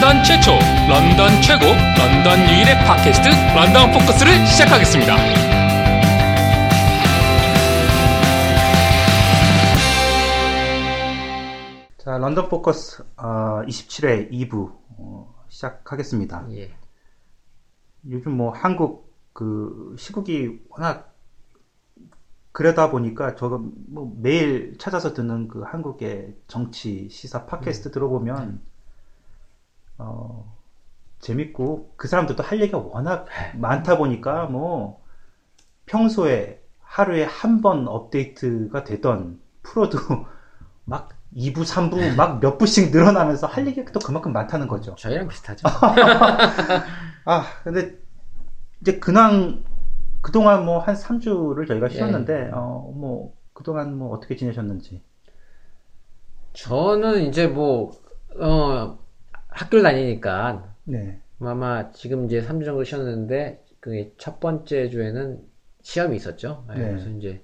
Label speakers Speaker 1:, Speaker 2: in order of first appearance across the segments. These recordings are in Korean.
Speaker 1: 런던 최초, 런던 최고, 런던 유일의 팟캐스트 런던 포커스를 시작하겠습니다.
Speaker 2: 자, 런던 포커스 어, 27회 2부 어, 시작하겠습니다.
Speaker 3: 예.
Speaker 2: 요즘 뭐 한국 그 시국이 워낙 그러다 보니까 저거 뭐 매일 찾아서 듣는 그 한국의 정치 시사 팟캐스트 들어보면 어 재밌고 그 사람들도 할 얘기가 워낙 많다 보니까 뭐 평소에 하루에 한 번 업데이트가 되던 프로도 막 2부, 3부 막 몇 부씩 늘어나면서 할 얘기가 또 그만큼 많다는 거죠.
Speaker 3: 저희랑 비슷하죠.
Speaker 2: 아, 근데 이제 근황 그동안 뭐 한 3주를 저희가
Speaker 3: 예.
Speaker 2: 쉬었는데 어, 뭐 그동안 뭐 어떻게 지내셨는지.
Speaker 3: 저는 이제 뭐, 어, 학교를 다니니까
Speaker 2: 네.
Speaker 3: 아마 지금 이제 3주 정도 쉬었는데 그 첫 번째 주에는 시험이 있었죠. 예,
Speaker 2: 네.
Speaker 3: 그래서 이제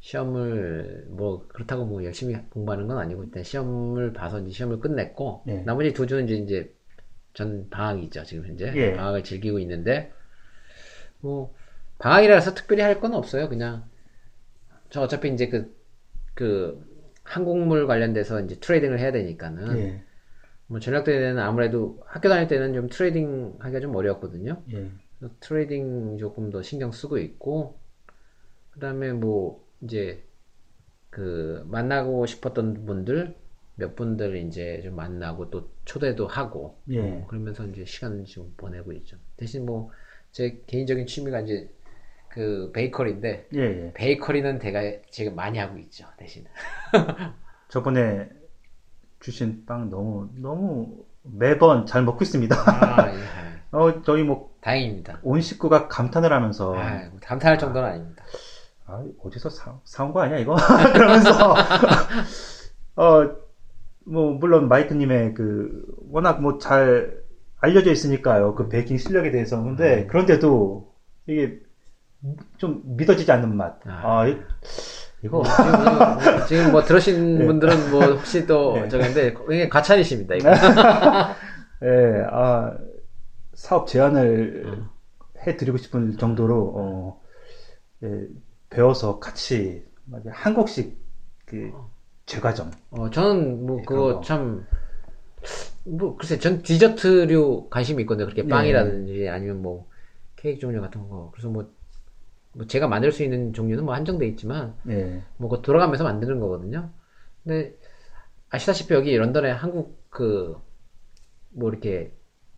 Speaker 3: 시험을 뭐 그렇다고 뭐 열심히 공부하는 건 아니고 일단 시험을 봐서 이제 시험을 끝냈고
Speaker 2: 네.
Speaker 3: 나머지 두 주는 이제 이제 전 방학이죠 지금 현재
Speaker 2: 예.
Speaker 3: 방학을 즐기고 있는데 뭐 방학이라서 특별히 할 건 없어요 그냥 저 어차피 이제 그그 한국물 관련돼서 이제 trading을 해야 되니까는
Speaker 2: 예.
Speaker 3: 뭐 때는 아무래도 학교 다닐 때는 좀 trading 하기가 좀 어려웠거든요.
Speaker 2: 예.
Speaker 3: trading 조금 더 신경 쓰고 있고 그 다음에 뭐 이제 그 만나고 싶었던 분들 몇 분들 이제 좀 만나고 또 초대도 하고
Speaker 2: 예.
Speaker 3: 어, 그러면서 이제 시간을 좀 보내고 있죠. 대신 뭐 제 개인적인 취미가 이제 그 베이커리인데
Speaker 2: 예. 예.
Speaker 3: 베이커리는 제가 제가 많이 하고 있죠. 대신
Speaker 2: 저번에 주신 빵 너무 너무 매번 잘 먹고 있습니다.
Speaker 3: 아, 예.
Speaker 2: 어, 저희 뭐온
Speaker 3: 다행입니다.
Speaker 2: 식구가 감탄을 하면서
Speaker 3: 아, 감탄할 정도는 아닙니다.
Speaker 2: 아, 어디서 사, 사온 거 아니야, 이거? 그러면서, 어, 뭐, 물론 마이크님의 그, 워낙 뭐 잘 알려져 있으니까요. 그 베이킹 실력에 대해서. 근데, 그런데도, 이게, 좀 믿어지지 않는 맛.
Speaker 3: 아.
Speaker 2: 아, 이- 이거,
Speaker 3: 지금, 뭐- 지금 뭐 들으신
Speaker 2: 네.
Speaker 3: 분들은 뭐 혹시 또
Speaker 2: 네.
Speaker 3: 저건데 이게 과찬이십니다 이거.
Speaker 2: 예, 아, 사업 제안을
Speaker 3: 음.
Speaker 2: 해드리고 싶은 정도로, 어, 예, 배워서 같이, 한국식 그, 제과점.
Speaker 3: 어 저는 뭐
Speaker 2: 네, 그런
Speaker 3: 그거
Speaker 2: 거.
Speaker 3: 참 뭐 글쎄 전 디저트류 관심이 있거든요. 그렇게
Speaker 2: 네.
Speaker 3: 빵이라든지 아니면 뭐 케이크 종류 같은 거. 그래서 뭐, 뭐 제가 만들 수 있는 종류는 뭐 한정돼 있지만
Speaker 2: 예.
Speaker 3: 뭐 돌아가면서 만드는 거거든요. 근데 아시다시피 여기 런던에 한국 그 뭐 이렇게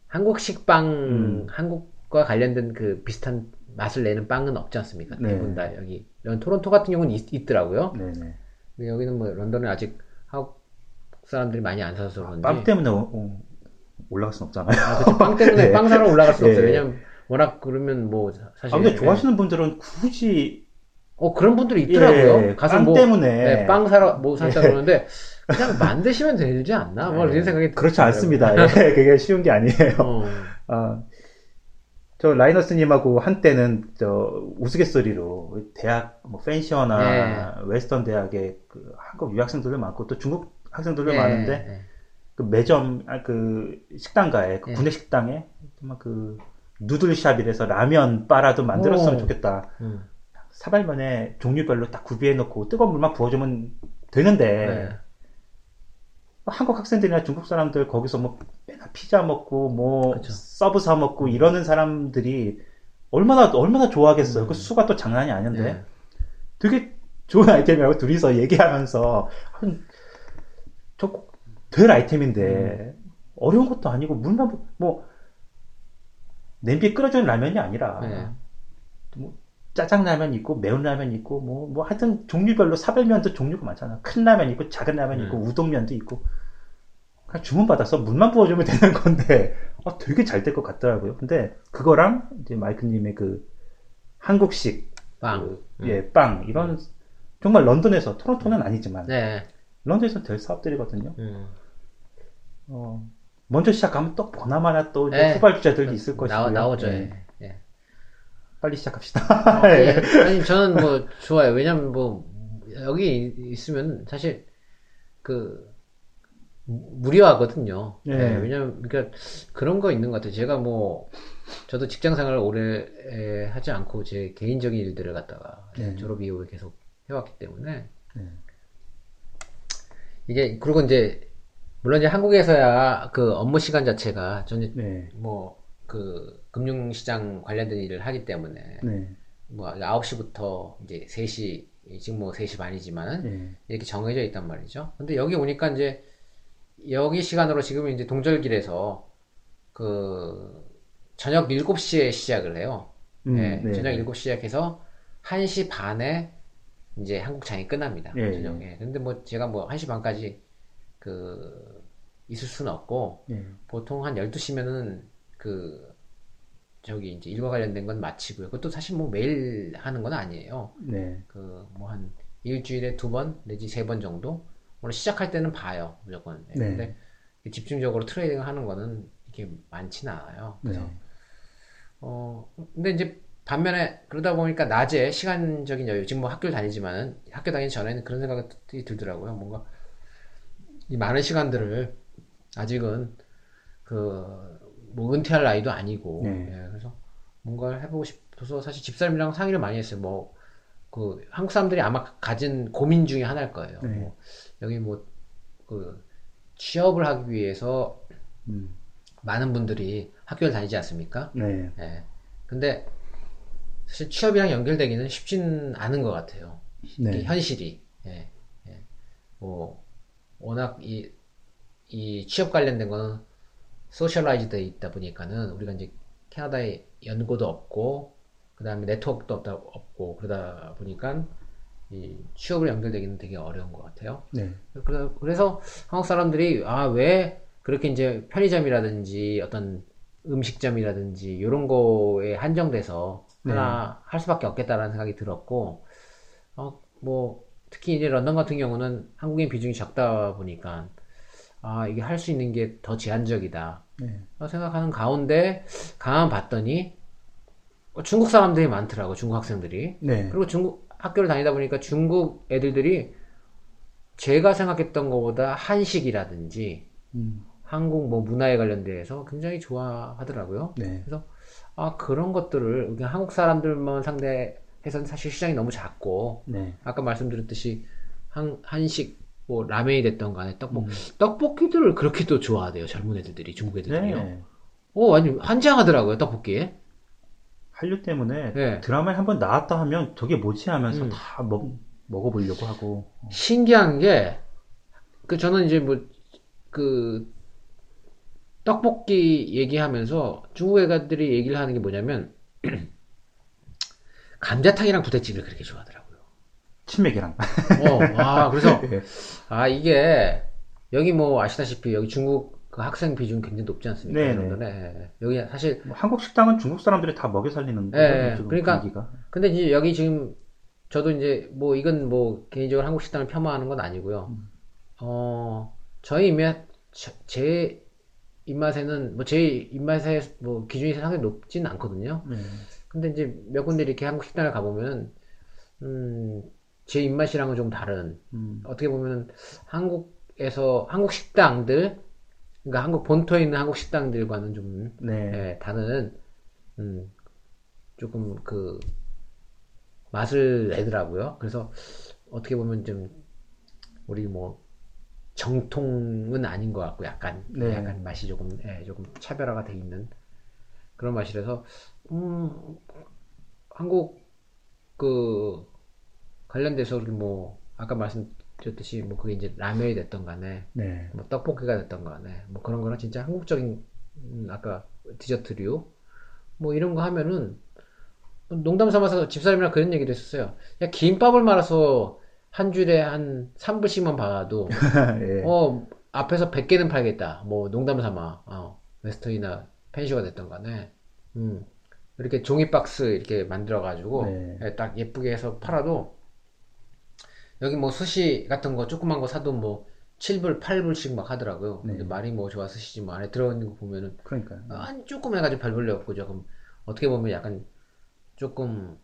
Speaker 3: 한국식 빵
Speaker 2: 음.
Speaker 3: 한국과 관련된 그 비슷한 맛을 내는 빵은 없지 않습니까?
Speaker 2: 네.
Speaker 3: 대부분 다 여기 이런 토론토 같은 경우는 있, 더라고요
Speaker 2: 네네.
Speaker 3: 근데 여기는 뭐 런던에 아직 한국 사람들이 많이 안 사서 그런지
Speaker 2: 빵 때문에 어, 어, 올라갈 순 없잖아요.
Speaker 3: 아. 빵 때문에
Speaker 2: 네.
Speaker 3: 빵 사러 올라갈 수
Speaker 2: 네.
Speaker 3: 없어요. 왜냐면 워낙 그러면 뭐 사실
Speaker 2: 아, 근데 좋아하시는 분들은 굳이
Speaker 3: 어 그런 분들이 있더라고요.
Speaker 2: 예,
Speaker 3: 가서
Speaker 2: 빵
Speaker 3: 뭐
Speaker 2: 때문에.
Speaker 3: 네, 빵 사러 뭐 산다 그러는데 그냥 만드시면 되지 않나? 뭐 이런 생각이
Speaker 2: 그렇지
Speaker 3: 들더라고요.
Speaker 2: 않습니다. 예, 그게 쉬운 게 아니에요.
Speaker 3: 어.
Speaker 2: 아, 저 라이너스님하고 한때는 저 우스갯소리로 대학 뭐 펜시어나 웨스턴 대학에 그 한국 유학생들도 많고 또 중국 학생들도
Speaker 3: 예,
Speaker 2: 많은데
Speaker 3: 예.
Speaker 2: 그 매점 아, 그 식당가에 그
Speaker 3: 예.
Speaker 2: 구내 식당에 정말 그 noodle shop이라서 라면 바라도 만들었으면
Speaker 3: 오.
Speaker 2: 좋겠다.
Speaker 3: 음.
Speaker 2: 사발면에 종류별로 딱 구비해 놓고 뜨거운 물만 부어주면 되는데
Speaker 3: 네.
Speaker 2: 한국 학생들이나 중국 사람들 거기서 뭐 맨날 피자 먹고 뭐
Speaker 3: 그쵸.
Speaker 2: sub 사 먹고 이러는 사람들이 얼마나 얼마나 좋아하겠어요.
Speaker 3: 음.
Speaker 2: 그 수가 또 장난이 아닌데
Speaker 3: 네.
Speaker 2: 되게 좋은 아이템이라고 둘이서 얘기하면서 저될 아이템인데
Speaker 3: 음.
Speaker 2: 어려운 것도 아니고 물만 부- 뭐 냄비에 끓여주는 라면이 아니라
Speaker 3: 네.
Speaker 2: 뭐 짜장라면 있고 매운 라면 있고 뭐뭐 하여튼 종류별로 사발면도 종류가 많잖아. 큰 라면 있고 작은 라면 있고
Speaker 3: 음.
Speaker 2: 우동면도 있고 그냥 주문 받아서 물만 부어주면 되는 건데 아, 되게 잘 될 것 같더라고요. 근데 그거랑 이제 마이크님의 그 한국식
Speaker 3: 빵.
Speaker 2: 그,
Speaker 3: 음.
Speaker 2: 예, 빵 이런 정말 런던에서 토론토는 아니지만
Speaker 3: 네.
Speaker 2: 런던에서 될 사업들이거든요.
Speaker 3: 음.
Speaker 2: 어, 먼저 시작하면 또 보나마나 또 이제
Speaker 3: 네.
Speaker 2: 후발주자들이 있을 것이고요.
Speaker 3: 나오, 나오죠.
Speaker 2: 예.
Speaker 3: 예. 예.
Speaker 2: 빨리 시작합시다.
Speaker 3: 어, 예. 아니 저는 뭐 좋아요. 왜냐면 뭐 여기 있으면 사실 그 무료하거든요.
Speaker 2: 네.
Speaker 3: 네, 왜냐면 그러니까 그런 거 있는 것 같아요. 제가 뭐 저도 직장 생활을 오래 에, 하지 않고 제 개인적인 일들을 갖다가
Speaker 2: 네.
Speaker 3: 졸업 이후에 계속 해왔기 때문에
Speaker 2: 네.
Speaker 3: 이게 그리고 이제 물론 이제 한국에서야 그 업무 시간 자체가 저는
Speaker 2: 네.
Speaker 3: 뭐그 금융시장 관련된 일을 하기 때문에
Speaker 2: 네.
Speaker 3: 뭐 9시부터 이제 3시 지금 뭐 3시 반이지만은
Speaker 2: 네.
Speaker 3: 이렇게 정해져 있단 말이죠. 근데 여기 오니까 이제 여기 시간으로 지금 이제 동절길에서 그 저녁 7시에 시작을 해요.
Speaker 2: 음,
Speaker 3: 네,
Speaker 2: 네.
Speaker 3: 저녁 7시 시작해서 1시 반에 이제 한국 장이 끝납니다.
Speaker 2: 예,
Speaker 3: 저녁에. 근데 뭐 제가 뭐 1시 반까지 그 있을 수는 없고
Speaker 2: 네.
Speaker 3: 보통 한 12시면은 그 저기 이제 일과 관련된 건 마치고요. 그것도 사실 뭐 매일 하는 건 아니에요.
Speaker 2: 네.
Speaker 3: 그 뭐 한 일주일에 두 번 내지 세 번 정도 물론 시작할 때는 봐요 무조건 네.
Speaker 2: 네.
Speaker 3: 근데 집중적으로 trading 하는 거는 이렇게 많지는 않아요 그래서
Speaker 2: 네.
Speaker 3: 어 근데 이제 반면에 그러다 보니까 낮에 시간적인 여유 지금 뭐 학교를 다니지만은 학교 다니기 전에는 그런 생각이 들더라고요 뭔가 이 많은 시간들을 아직은 그 뭐 은퇴할 나이도 아니고
Speaker 2: 네.
Speaker 3: 예, 그래서 뭔가를 해보고 싶어서 사실 집사람이랑 상의를 많이 했어요 뭐 그 한국 사람들이 아마 가진 고민 중에 하나일 거예요.
Speaker 2: 네.
Speaker 3: 뭐 여기 뭐 그 취업을 하기 위해서
Speaker 2: 음.
Speaker 3: 많은 분들이 학교를 다니지 않습니까?
Speaker 2: 네.
Speaker 3: 예. 근데 사실 취업이랑 연결되기는 쉽진 않은 것 같아요.
Speaker 2: 네.
Speaker 3: 이 현실이. 예. 예. 뭐 워낙 이, 이 취업 관련된 거는 socialize 돼 있다 보니까는 우리가 이제 캐나다에 연고도 없고 그 다음에 네트워크도 없다, 없고 그러다 보니까 이 취업을 연결되기는 되게 어려운 것 같아요.
Speaker 2: 네.
Speaker 3: 그래- 그래서 한국 사람들이 아 왜 그렇게 이제 편의점이라든지 어떤 음식점이라든지 이런 거에 한정돼서
Speaker 2: 네.
Speaker 3: 하나 할 수밖에 없겠다라는 생각이 들었고 어 뭐 특히 이제 런던 같은 경우는 한국인 비중이 적다 보니까 아 이게 할 수 있는 게 더 제한적이다
Speaker 2: 네.
Speaker 3: 생각하는 가운데 가만 봤더니 중국 사람들이 많더라고 중국 학생들이
Speaker 2: 네.
Speaker 3: 그리고 중국 학교를 다니다 보니까 중국 애들들이 제가 생각했던 것보다 한식이라든지
Speaker 2: 음.
Speaker 3: 한국 뭐 문화에 관련돼서 굉장히 좋아하더라고요.
Speaker 2: 네.
Speaker 3: 그래서 아 그런 것들을 그냥 한국 사람들만 상대 해서는 사실 시장이 너무 작고
Speaker 2: 네.
Speaker 3: 아까 말씀드렸듯이 한, 한식 뭐 라면이 됐던 간에 떡볶
Speaker 2: 음.
Speaker 3: 떡볶이들을 그렇게 또 좋아하대요 젊은 애들들이 중국 애들들이요.
Speaker 2: 네.
Speaker 3: 오 완전 환장하더라고요 떡볶이에.
Speaker 2: 한류 때문에
Speaker 3: 네.
Speaker 2: 드라마에 한번 나왔다 하면 저게 뭐지 하면서
Speaker 3: 음.
Speaker 2: 다 먹, 먹어보려고 하고.
Speaker 3: 신기한 게, 그, 저는 이제 뭐, 그, 떡볶이 얘기하면서 중국 애가들이 얘기를 하는 게 뭐냐면, 감자탕이랑 부대찌개를 그렇게 좋아하더라고요.
Speaker 2: 치맥이랑.
Speaker 3: 어, 아, 그래서,
Speaker 2: 네.
Speaker 3: 아, 이게, 여기 뭐 아시다시피 여기 중국 그 학생 비중 굉장히 높지 않습니까?
Speaker 2: 네네.
Speaker 3: 런던에. 여기 사실,
Speaker 2: 뭐 한국 식당은 중국 사람들이 다 먹여 살리는
Speaker 3: 예,
Speaker 2: 거죠. 지금
Speaker 3: 그러니까
Speaker 2: 분위기가.
Speaker 3: 근데 이제 여기 지금 저도 이제 뭐 이건 뭐 개인적으로 한국 식당을 폄하하는 건 아니고요. 어 저희 입맛 저- 제 입맛에는 뭐 제 입맛에 뭐 기준이 상당히 높진 않거든요.
Speaker 2: 네.
Speaker 3: 근데 이제 몇 군데 이렇게 한국 식당을 가보면 음제 입맛이랑은 좀 다른
Speaker 2: 음.
Speaker 3: 어떻게 보면 한국에서 한국 식당들 그러니까 한국 본토에 있는 한국 식당들과는 좀
Speaker 2: 네.
Speaker 3: 예, 다른 음, 조금 그 맛을 내더라고요. 그래서 어떻게 보면 좀 우리 뭐 정통은 아닌 것 같고 약간
Speaker 2: 네.
Speaker 3: 약간 맛이 조금 예, 조금 차별화가 돼 있는 그런 맛이라서 음, 한국 그 관련돼서 우리 뭐 아까 말씀드렸듯이 뭐 그게 이제 라면이 됐던 간에
Speaker 2: 네.
Speaker 3: 뭐 떡볶이가 됐던 간에 뭐 그런 거는 진짜 한국적인 음, 아까 디저트류 뭐 이런 거 하면은 농담 삼아서 집사람이랑 그런 얘기도 했었어요. 야 김밥을 말아서 한 줄에 한 3불씩만 받아도
Speaker 2: 예.
Speaker 3: 어 앞에서 100개는 팔겠다. 뭐 농담 삼아 어, 웨스턴이나 Fanshawe가 됐던 간에 음, 이렇게 종이 박스 이렇게 만들어 가지고
Speaker 2: 네.
Speaker 3: 딱 예쁘게 해서 팔아도 여기 뭐 스시 같은 거 조그만 거 사도 뭐 7불, 8불씩 막 하더라고요. 근데
Speaker 2: 네.
Speaker 3: 말이 뭐 좋아 스시지 뭐 안에 들어 있는 거 보면은
Speaker 2: 그러니까요.
Speaker 3: 한 조금 해가지고 별볼려 없고 조금 어떻게 보면 약간 조금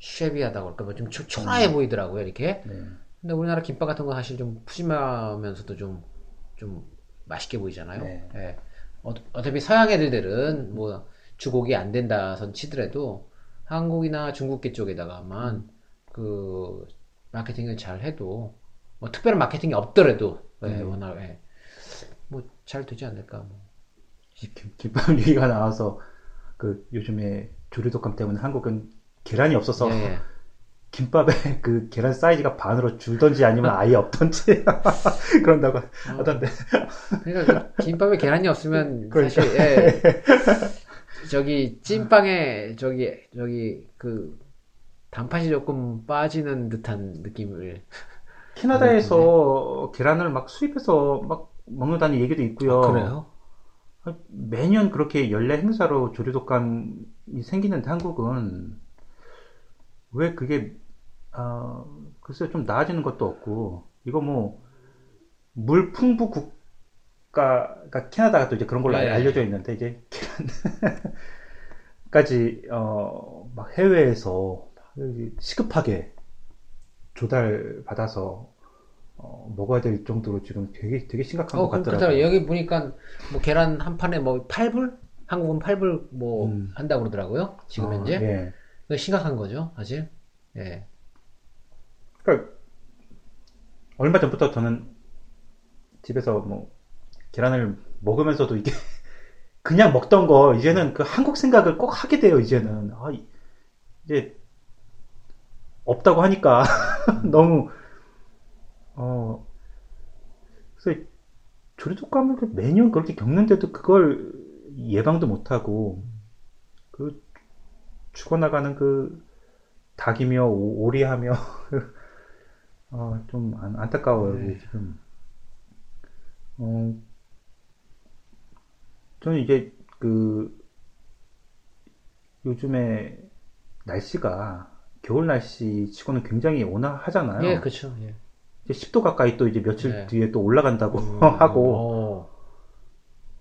Speaker 3: 쉐비하다고 할까 뭐 좀 초라해 보이더라고요 이렇게
Speaker 2: 네.
Speaker 3: 근데 우리나라 김밥 같은 거 사실 좀 푸짐하면서도 좀좀 맛있게 보이잖아요.
Speaker 2: 네.
Speaker 3: 예. 어, 어차피 서양 애들들은 뭐 주곡이 안 된다 선 치더라도 한국이나 중국계 쪽에다가만 그 마케팅을 잘 해도 뭐 특별한 마케팅이 없더라도 예, 워낙 예. 뭐잘 되지 않을까 뭐.
Speaker 2: 김- 김밥 얘기가 나와서 그 요즘에 조류 독감 때문에 한국은 계란이 없어서
Speaker 3: 예, 예.
Speaker 2: 김밥에 그 계란 사이즈가 반으로 줄던지 아니면 아예 없던지 그런다고 하던데
Speaker 3: 그러니까 그 김밥에 계란이 없으면
Speaker 2: 그러니까.
Speaker 3: 사실 예. 저기 찐빵에 저기 저기 그 단팥이 조금 빠지는 듯한 느낌을
Speaker 2: 캐나다에서 계란을 막 수입해서 막 먹는다는 얘기도 있고요. 매년 그렇게 연례 행사로 조류독감이 생기는데 한국은 왜 그게 아 글쎄 좀 나아지는 것도 없고 이거 뭐 물 풍부 국가 그러니까 캐나다가 또 이제 그런 걸로
Speaker 3: 네.
Speaker 2: 알려져 있는데 이제 계란까지 어 막 해외에서 시급하게 조달 받아서 어, 먹어야 될 정도로 지금 되게 되게 심각한
Speaker 3: 어,
Speaker 2: 것 같더라고요.
Speaker 3: 그렇더라고요. 여기 보니까 뭐 계란 한 판에 뭐 8불? 한국은 8불 뭐
Speaker 2: 음.
Speaker 3: 한다고 그러더라고요. 지금
Speaker 2: 어,
Speaker 3: 현재.
Speaker 2: 예.
Speaker 3: 심각한 거죠, 사실. 예.
Speaker 2: 그러니까 얼마 전부터 저는 집에서 뭐 계란을 먹으면서도 이게 그냥 먹던 거 이제는 그 한국 생각을 꼭 하게 돼요 이제는. 아, 이- 이제 없다고 하니까 너무 어 그래서 조류독감을 그 매년 그렇게 겪는데도 그걸 예방도 못하고 그 죽어나가는 그 닭이며 오- 오리하며 어, 좀 안, 안타까워요
Speaker 3: 네.
Speaker 2: 지금 어, 저는 이제 그 요즘에 날씨가 겨울 날씨 치고는 굉장히 온화하잖아요.
Speaker 3: 예, 그렇죠. 예.
Speaker 2: 이제 10도 가까이 또 이제 며칠
Speaker 3: 네.
Speaker 2: 뒤에 또 올라간다고
Speaker 3: 음,
Speaker 2: 하고
Speaker 3: 어,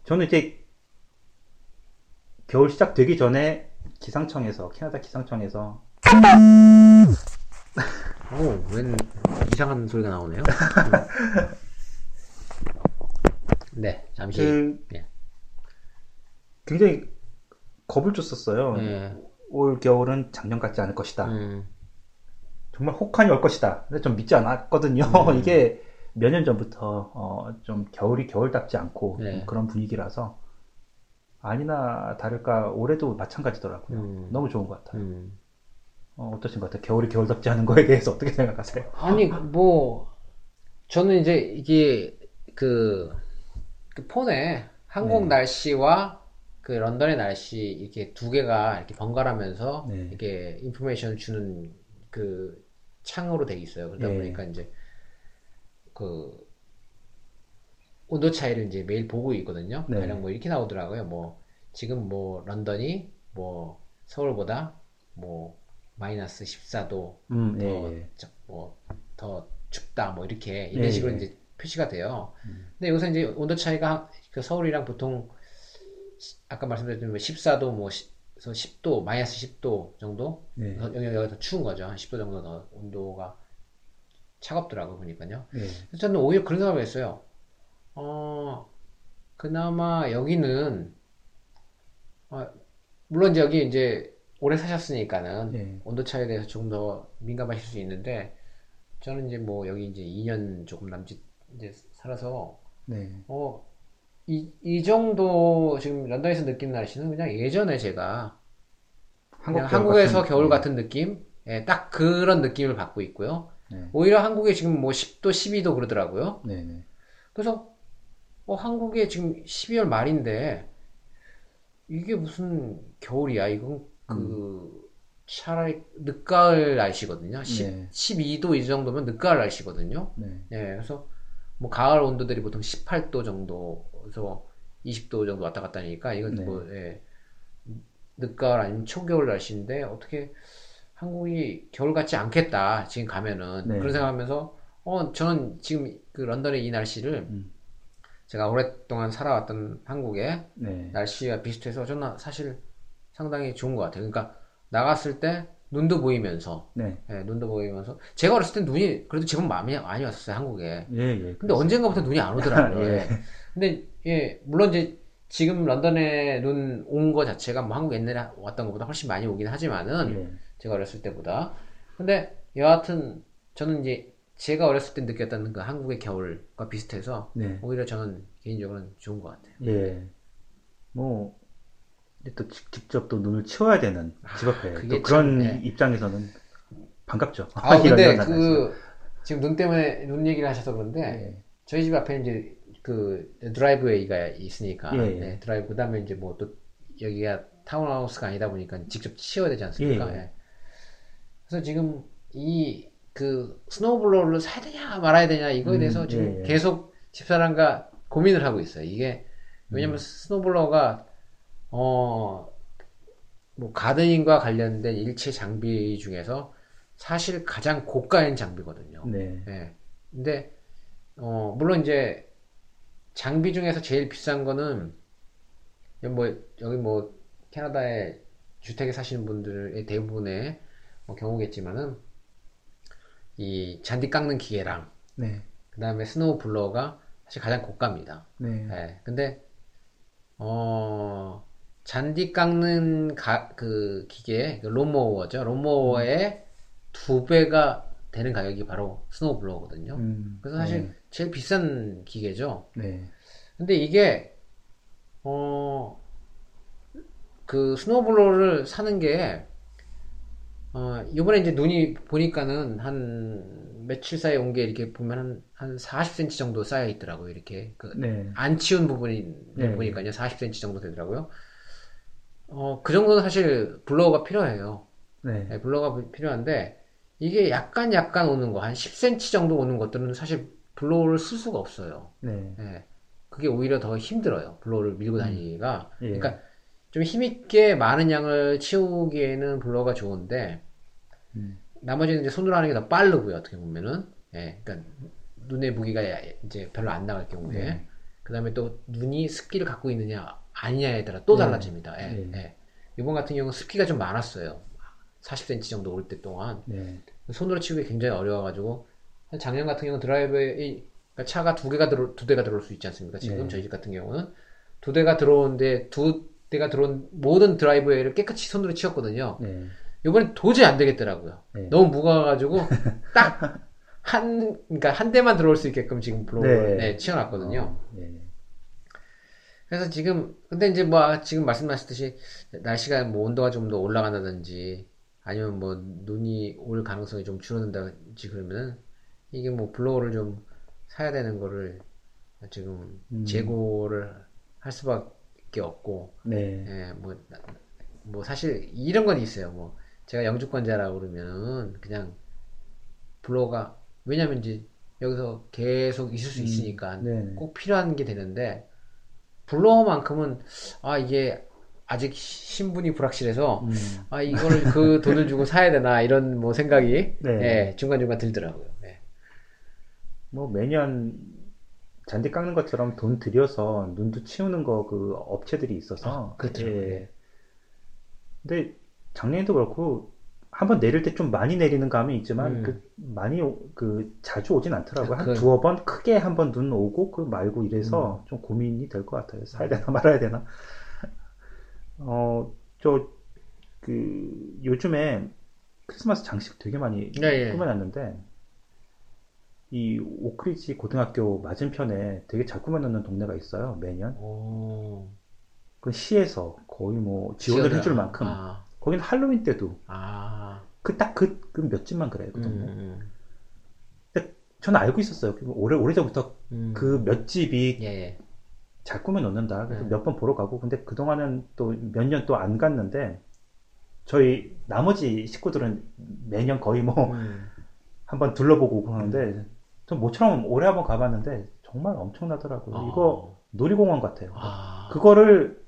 Speaker 2: 저는 이제 겨울 시작되기 전에 기상청에서 캐나다 기상청에서
Speaker 3: 오, 웬 이상한 소리가 나오네요. 네, 잠시.
Speaker 2: 그
Speaker 3: 예.
Speaker 2: 굉장히 겁을 줬었어요.
Speaker 3: 예.
Speaker 2: 올 겨울은 작년 같지 않을 것이다.
Speaker 3: 음,
Speaker 2: 정말 혹한이 올 것이다. 근데 좀 믿지 않았거든요.
Speaker 3: 음.
Speaker 2: 이게 몇 년 전부터 어, 좀 겨울이 겨울답지 않고
Speaker 3: 네.
Speaker 2: 좀 그런 분위기라서 아니나 다를까 올해도 마찬가지더라고요.
Speaker 3: 음.
Speaker 2: 너무 좋은 것 같아요.
Speaker 3: 음.
Speaker 2: 어, 어떠신 것 같아요? 겨울이 겨울답지 않은 거에 대해서 어떻게 생각하세요?
Speaker 3: 아니, 뭐, 저는 이제 이게 그, 그 폰에 한국
Speaker 2: 네.
Speaker 3: 날씨와 그 런던의 날씨 이렇게 두 개가 이렇게 번갈아면서
Speaker 2: 네.
Speaker 3: 이렇게 인포메이션을 주는 그 창으로 돼 있어요. 그러다
Speaker 2: 네.
Speaker 3: 보니까 이제 그 온도 차이를 이제 매일 보고 있거든요.
Speaker 2: 네.
Speaker 3: 가령 뭐 이렇게 나오더라고요. 뭐 지금 뭐 런던이 뭐 서울보다 뭐 마이너스 14도
Speaker 2: 음,
Speaker 3: 더,
Speaker 2: 예, 예.
Speaker 3: 저- 뭐, 더 춥다, 뭐, 이렇게, 이런
Speaker 2: 예,
Speaker 3: 식으로
Speaker 2: 예.
Speaker 3: 이제 표시가 돼요. 근데 여기서 이제 온도 차이가, 한- 그 서울이랑 보통, 시- 아까 말씀드렸던 14도, 뭐, 시- 그래서 10도, 마이너스 10도 정도?
Speaker 2: 네.
Speaker 3: 여기, 여기가 더 추운 거죠. 한 10도 정도 더 온도가 차갑더라고요, 보니까요.
Speaker 2: 예.
Speaker 3: 그래서 저는 오히려 그런 생각을 했어요. 어, 그나마 여기는, 어, 물론 이제 여기 이제 오래 사셨으니까는
Speaker 2: 예.
Speaker 3: 온도 차이에 대해서 조금 더 민감하실 수 있는데, 저는 이제 뭐 여기 이제 2년 조금 남짓 이제 살아서,
Speaker 2: 네.
Speaker 3: 어, 이, 이 정도 지금 런던에서 느끼는 날씨는 그냥 예전에 제가 그냥
Speaker 2: 겨울
Speaker 3: 한국 에서
Speaker 2: 같은-
Speaker 3: 겨울
Speaker 2: 네.
Speaker 3: 같은 느낌? 예, 딱 그런 느낌을 받고 있고요.
Speaker 2: 네.
Speaker 3: 오히려 한국에 지금 뭐 10도, 12도 그러더라고요.
Speaker 2: 네, 네.
Speaker 3: 그래서 어, 한국에 지금 12월 말인데 이게 무슨 겨울이야? 이건 그 차라리 늦가을 날씨거든요. 10,
Speaker 2: 네.
Speaker 3: 12도 이 정도면 늦가을 날씨거든요.
Speaker 2: 네.
Speaker 3: 예, 그래서 뭐 가을 온도들이 보통 18도 정도에서 20도 정도 왔다 갔다 하니까 이건
Speaker 2: 네.
Speaker 3: 뭐 예, 늦가을 아니면 초겨울 날씨인데 어떻게 한국이 겨울 같지 않겠다 지금 가면은
Speaker 2: 네.
Speaker 3: 그런 생각하면서 어 저는 지금 그 런던의 이 날씨를
Speaker 2: 음.
Speaker 3: 제가 오랫동안 살아왔던 한국의
Speaker 2: 네.
Speaker 3: 날씨와 비슷해서 저는 사실 상당히 좋은 것 같아요. 그러니까 나갔을 때 눈도 보이면서
Speaker 2: 네.
Speaker 3: 예, 눈도 보이면서 제가 어렸을 때 눈이 그래도 제법 많이 많이 왔었어요 한국에.
Speaker 2: 예, 예.
Speaker 3: 근데 언젠가부터 눈이 안 오더라고요.
Speaker 2: 예.
Speaker 3: 예. 근데 예 물론 이제 지금 런던에 눈 온 거 자체가 뭐 한국 옛날에 왔던 것보다 훨씬 많이 오긴 하지만은
Speaker 2: 예.
Speaker 3: 제가 어렸을 때보다. 근데 여하튼 저는 이제 제가 어렸을 때 느꼈던 그 한국의 겨울과 비슷해서
Speaker 2: 네.
Speaker 3: 오히려 저는 개인적으로는 좋은 것 같아요.
Speaker 2: 예. 뭐, 근데 또 직- 직접 또 눈을 치워야 되는 집 앞에
Speaker 3: 아,
Speaker 2: 또 그런
Speaker 3: 참, 예.
Speaker 2: 입장에서는 반갑죠.
Speaker 3: 아 근데. 그 지금 눈 때문에 눈 얘기를 하셔서 그런데
Speaker 2: 예.
Speaker 3: 저희 집 앞에 이제 그 드라이브웨이가 있으니까
Speaker 2: 예, 예.
Speaker 3: 네, 드라이브 그다음에 이제 뭐 또 여기가 타운하우스가 아니다 보니까 직접 치워야 되지 않습니까?
Speaker 2: 예, 예.
Speaker 3: 예. 그래서 지금 이 그 snow blower를 사야 되냐 말아야 되냐 이거에
Speaker 2: 음,
Speaker 3: 대해서 지금
Speaker 2: 예, 예.
Speaker 3: 계속 집사람과 고민을 하고 있어요. 이게 왜냐면 snow blower가 어 뭐 gardening과 관련된 일체 장비 중에서 사실 가장 고가인 장비거든요.
Speaker 2: 네.
Speaker 3: 예. 근데 어 물론 이제 장비 중에서 제일 비싼 거는 뭐 여기 뭐 캐나다에 주택에 사시는 분들의 대부분의 뭐 경우겠지만은 이 잔디 깎는 기계랑
Speaker 2: 네.
Speaker 3: 그다음에 snow blower가 사실 가장 고가입니다.
Speaker 2: 네.
Speaker 3: 예. 근데 어 잔디 깎는 가, 그 기계 그 lawn mower죠. 롬모어의 두 배가 되는 가격이 바로 snow blower거든요.
Speaker 2: 음,
Speaker 3: 그래서 사실 제일 비싼 기계죠.
Speaker 2: 네.
Speaker 3: 근데 이게 어 그 snow blower를 사는 게 어, 요번에 이제 눈이 보니까는 한 며칠 사이에 온 게 이렇게 보면 한, 한 40cm 정도 쌓여 있더라고요. 이렇게. 그,
Speaker 2: 네.
Speaker 3: 안 치운 부분이
Speaker 2: 네.
Speaker 3: 보니까요. 40cm 정도 되더라고요. 어, 그 정도는 사실 blower가 필요해요.
Speaker 2: 네.
Speaker 3: 네, blower가 필요한데, 이게 약간 약간 오는 거, 한 10cm 정도 오는 것들은 사실 blower를 쓸 수가 없어요.
Speaker 2: 네.
Speaker 3: 예. 그게 오히려 더 힘들어요. 블로어를 밀고 다니기가.
Speaker 2: 예.
Speaker 3: 그러니까 좀 힘있게 많은 양을 치우기에는 블로어가 좋은데,
Speaker 2: 음.
Speaker 3: 나머지는 이제 손으로 하는 게 더 빠르고요. 어떻게 보면은. 예. 그러니까 눈의 무게가 이제 별로 안 나갈 경우에.
Speaker 2: 네.
Speaker 3: 그 다음에 또 눈이 습기를 갖고 있느냐, 아니냐에 따라 또
Speaker 2: 네.
Speaker 3: 달라집니다. 예.
Speaker 2: 네.
Speaker 3: 예. 이번 같은 경우는 습기가 좀 많았어요. 40cm 정도 올 때 동안.
Speaker 2: 네.
Speaker 3: 손으로 치우기 굉장히 어려워가지고 한 작년 같은 경우 는 드라이브에 그러니까 차가 두 개가 들어 두 대가 들어올 수 있지 않습니까? 지금
Speaker 2: 네.
Speaker 3: 저희 집 같은 경우는 두 대가 들어오는데 두 대가 들어온 모든 드라이브웨이를 깨끗이 손으로 치웠거든요.
Speaker 2: 네.
Speaker 3: 이번엔 도저히 안 되겠더라고요.
Speaker 2: 네.
Speaker 3: 너무 무거워가지고 딱 한 그러니까 한 대만 들어올 수 있게끔 지금 블로그를
Speaker 2: 네.
Speaker 3: 네, 치워놨거든요.
Speaker 2: 어, 예.
Speaker 3: 그래서 지금 근데 이제 뭐 지금 말씀하셨듯이 날씨가 뭐 온도가 좀 더 올라간다든지 아니면 뭐 눈이 올 가능성이 좀 줄어든다든지 그러면은 이게 뭐 블로어를 좀 사야 되는 거를 지금
Speaker 2: 음.
Speaker 3: 재고를 할 수밖에 없고
Speaker 2: 네.
Speaker 3: 예, 뭐, 나- 뭐 사실 이런 건 있어요. 뭐 제가 영주권자라고 그러면은 그냥 블로어가 왜냐면 이제 여기서 계속 있을 수
Speaker 2: 음,
Speaker 3: 있으니까
Speaker 2: 네네.
Speaker 3: 꼭 필요한 게 되는데 블로어만큼은 아 이게 아직 신분이 불확실해서
Speaker 2: 음.
Speaker 3: 아 이걸 그 돈을 주고 사야 되나 이런 뭐 생각이
Speaker 2: 네.
Speaker 3: 예, 중간 중간 들더라고요. 예.
Speaker 2: 뭐 매년 잔디 깎는 것처럼 돈 들여서 눈도 치우는 거 그 업체들이 있어서
Speaker 3: 아, 그렇죠.
Speaker 2: 예. 근데 작년에도 그렇고 한번 내릴 때 좀 많이 내리는 감이 있지만
Speaker 3: 음.
Speaker 2: 그 많이 오- 그 자주 오진 않더라고요. 한
Speaker 3: 그-
Speaker 2: 두어 번 크게 한 번 눈 오고 그 말고 이래서
Speaker 3: 음.
Speaker 2: 좀 고민이 될 것 같아요. 사야 되나 말아야 되나. 어, 저 그 요즘에 크리스마스 장식 되게 많이
Speaker 3: 네, 예.
Speaker 2: 꾸며놨는데 이 오크리지 고등학교 맞은편에 되게 잘 꾸며놓는 동네가 있어요 매년
Speaker 3: 오,
Speaker 2: 그 시에서 거의 뭐 지원을
Speaker 3: 지원을-
Speaker 2: 해줄 만큼
Speaker 3: 아,
Speaker 2: 거기는 할로윈 때도
Speaker 3: 아,
Speaker 2: 그 딱 그 그 몇 집만 그래요 그
Speaker 3: 음,
Speaker 2: 동네
Speaker 3: 음,
Speaker 2: 근데 저는 알고 있었어요 그 오래 오래전부터
Speaker 3: 음.
Speaker 2: 그몇 집이
Speaker 3: 예, 예.
Speaker 2: 잘 꾸며 놓는다 그래서
Speaker 3: 네.
Speaker 2: 몇번 보러 가고 근데 그 동안은 또 몇 년 또 안 갔는데 저희 나머지 식구들은 매년 거의 뭐
Speaker 3: 음.
Speaker 2: 한번 둘러보고 오고 하는데 전 모처럼 올해 한번 가봤는데 정말 엄청나더라고요.
Speaker 3: 어.
Speaker 2: 이거 놀이공원 같아요.
Speaker 3: 아,
Speaker 2: 그거를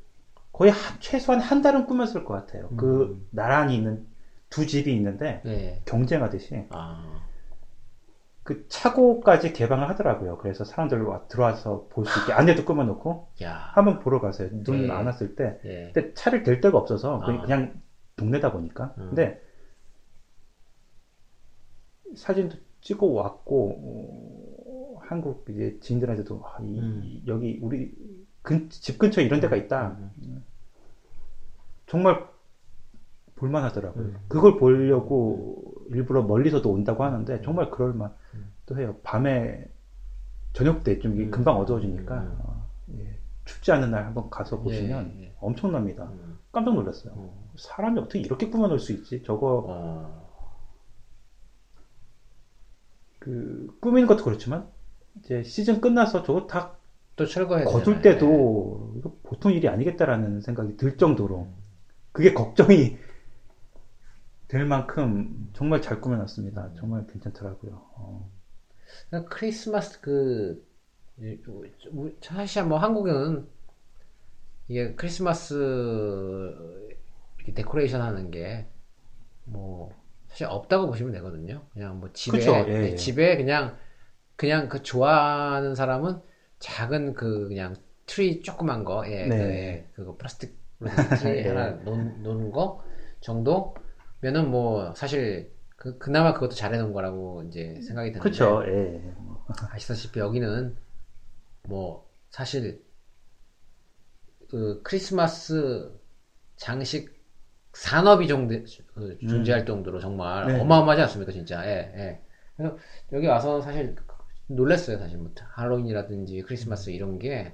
Speaker 2: 거의 한- 최소한 한 달은 꾸몄을 것 같아요.
Speaker 3: 음.
Speaker 2: 그 나란히 있는 두 집이 있는데
Speaker 3: 예.
Speaker 2: 경쟁하듯이
Speaker 3: 아,
Speaker 2: 그 차고까지 개방을 하더라고요. 그래서 사람들 와- 들어와서 볼 수 있게 안에도 꾸며놓고
Speaker 3: 야,
Speaker 2: 한번 보러 가세요. 눈
Speaker 3: 네.
Speaker 2: 안 왔을 때.
Speaker 3: 예.
Speaker 2: 근데 차를 댈 데가 없어서
Speaker 3: 아.
Speaker 2: 그냥 동네다 보니까.
Speaker 3: 음.
Speaker 2: 근데 사진도 찍어 왔고 어, 한국 이제 지인들한테도 아, 이-
Speaker 3: 음.
Speaker 2: 여기 우리 근, 집 근처에 이런 데가 있다.
Speaker 3: 음.
Speaker 2: 정말 볼만하더라고요.
Speaker 3: 음.
Speaker 2: 그걸 보려고 일부러 멀리서도 온다고 하는데 정말 그럴만도 해요. 밤에 저녁 때좀
Speaker 3: 음.
Speaker 2: 금방 어두워지니까
Speaker 3: 음.
Speaker 2: 어, 예, 춥지 않은 날 한번 가서 보시면
Speaker 3: 예, 예.
Speaker 2: 엄청납니다.
Speaker 3: 음.
Speaker 2: 깜짝 놀랐어요.
Speaker 3: 어.
Speaker 2: 사람이 어떻게 이렇게 꾸며놓을 수 있지? 저거
Speaker 3: 어.
Speaker 2: 그 꾸미는 것도 그렇지만 이제 시즌 끝나서 저거 다
Speaker 3: 또 철거해야
Speaker 2: 거둘
Speaker 3: 되잖아요.
Speaker 2: 때도 이거 보통 일이 아니겠다라는 생각이 들 정도로 그게 걱정이 될 만큼 정말 잘 꾸며놨습니다. 정말 괜찮더라고요. 어.
Speaker 3: 그러니까 크리스마스 그 사실 뭐 한국은 이게 크리스마스 이렇게 데코레이션 하는 게 뭐 사실 없다고 보시면 되거든요. 그냥 뭐 집에
Speaker 2: 그쵸, 예,
Speaker 3: 네,
Speaker 2: 예.
Speaker 3: 집에 그냥 그냥 그 좋아하는 사람은 작은 그 그냥 트리 조그만 거, 예,
Speaker 2: 네.
Speaker 3: 그, 예, 그거 플라스틱 트리
Speaker 2: 예.
Speaker 3: 하나 놓은, 놓은 거 정도면은 뭐 사실 그 그나마 그것도 잘해놓은 거라고 이제 생각이 드는데
Speaker 2: 그쵸, 예.
Speaker 3: 아시다시피 여기는 뭐 사실 그 크리스마스 장식 산업이 정도, 그 존재할 정도로 정말
Speaker 2: 네.
Speaker 3: 어마어마하지 않습니까 진짜 예, 예. 그래서 여기 와서 사실 놀랐어요 사실 뭐 할로윈이라든지 크리스마스 이런 게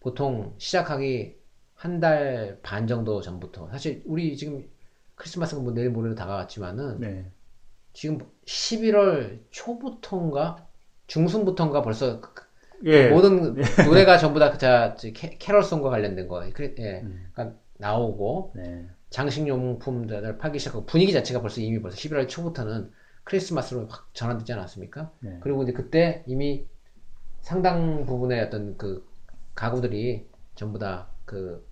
Speaker 3: 보통 시작하기 한 달 반 정도 전부터 사실 우리 지금 크리스마스가 뭐 내일 모레로 다가왔지만은
Speaker 2: 네.
Speaker 3: 지금 11월 초부터인가 중순부터인가 벌써 그-
Speaker 2: 예.
Speaker 3: 모든 노래가 전부 다 자, 캐- 캐럴송과 관련된 거 그- 예,
Speaker 2: 음.
Speaker 3: 그러니까 나오고
Speaker 2: 네.
Speaker 3: 장식용품들을 팔기 시작하고 분위기 자체가 벌써 이미 벌써 11월 초부터는 크리스마스로 확 전환되지 않았습니까?
Speaker 2: 네.
Speaker 3: 그리고 이제 그때 이미 상당 부분의 어떤 그 가구들이 전부 다 그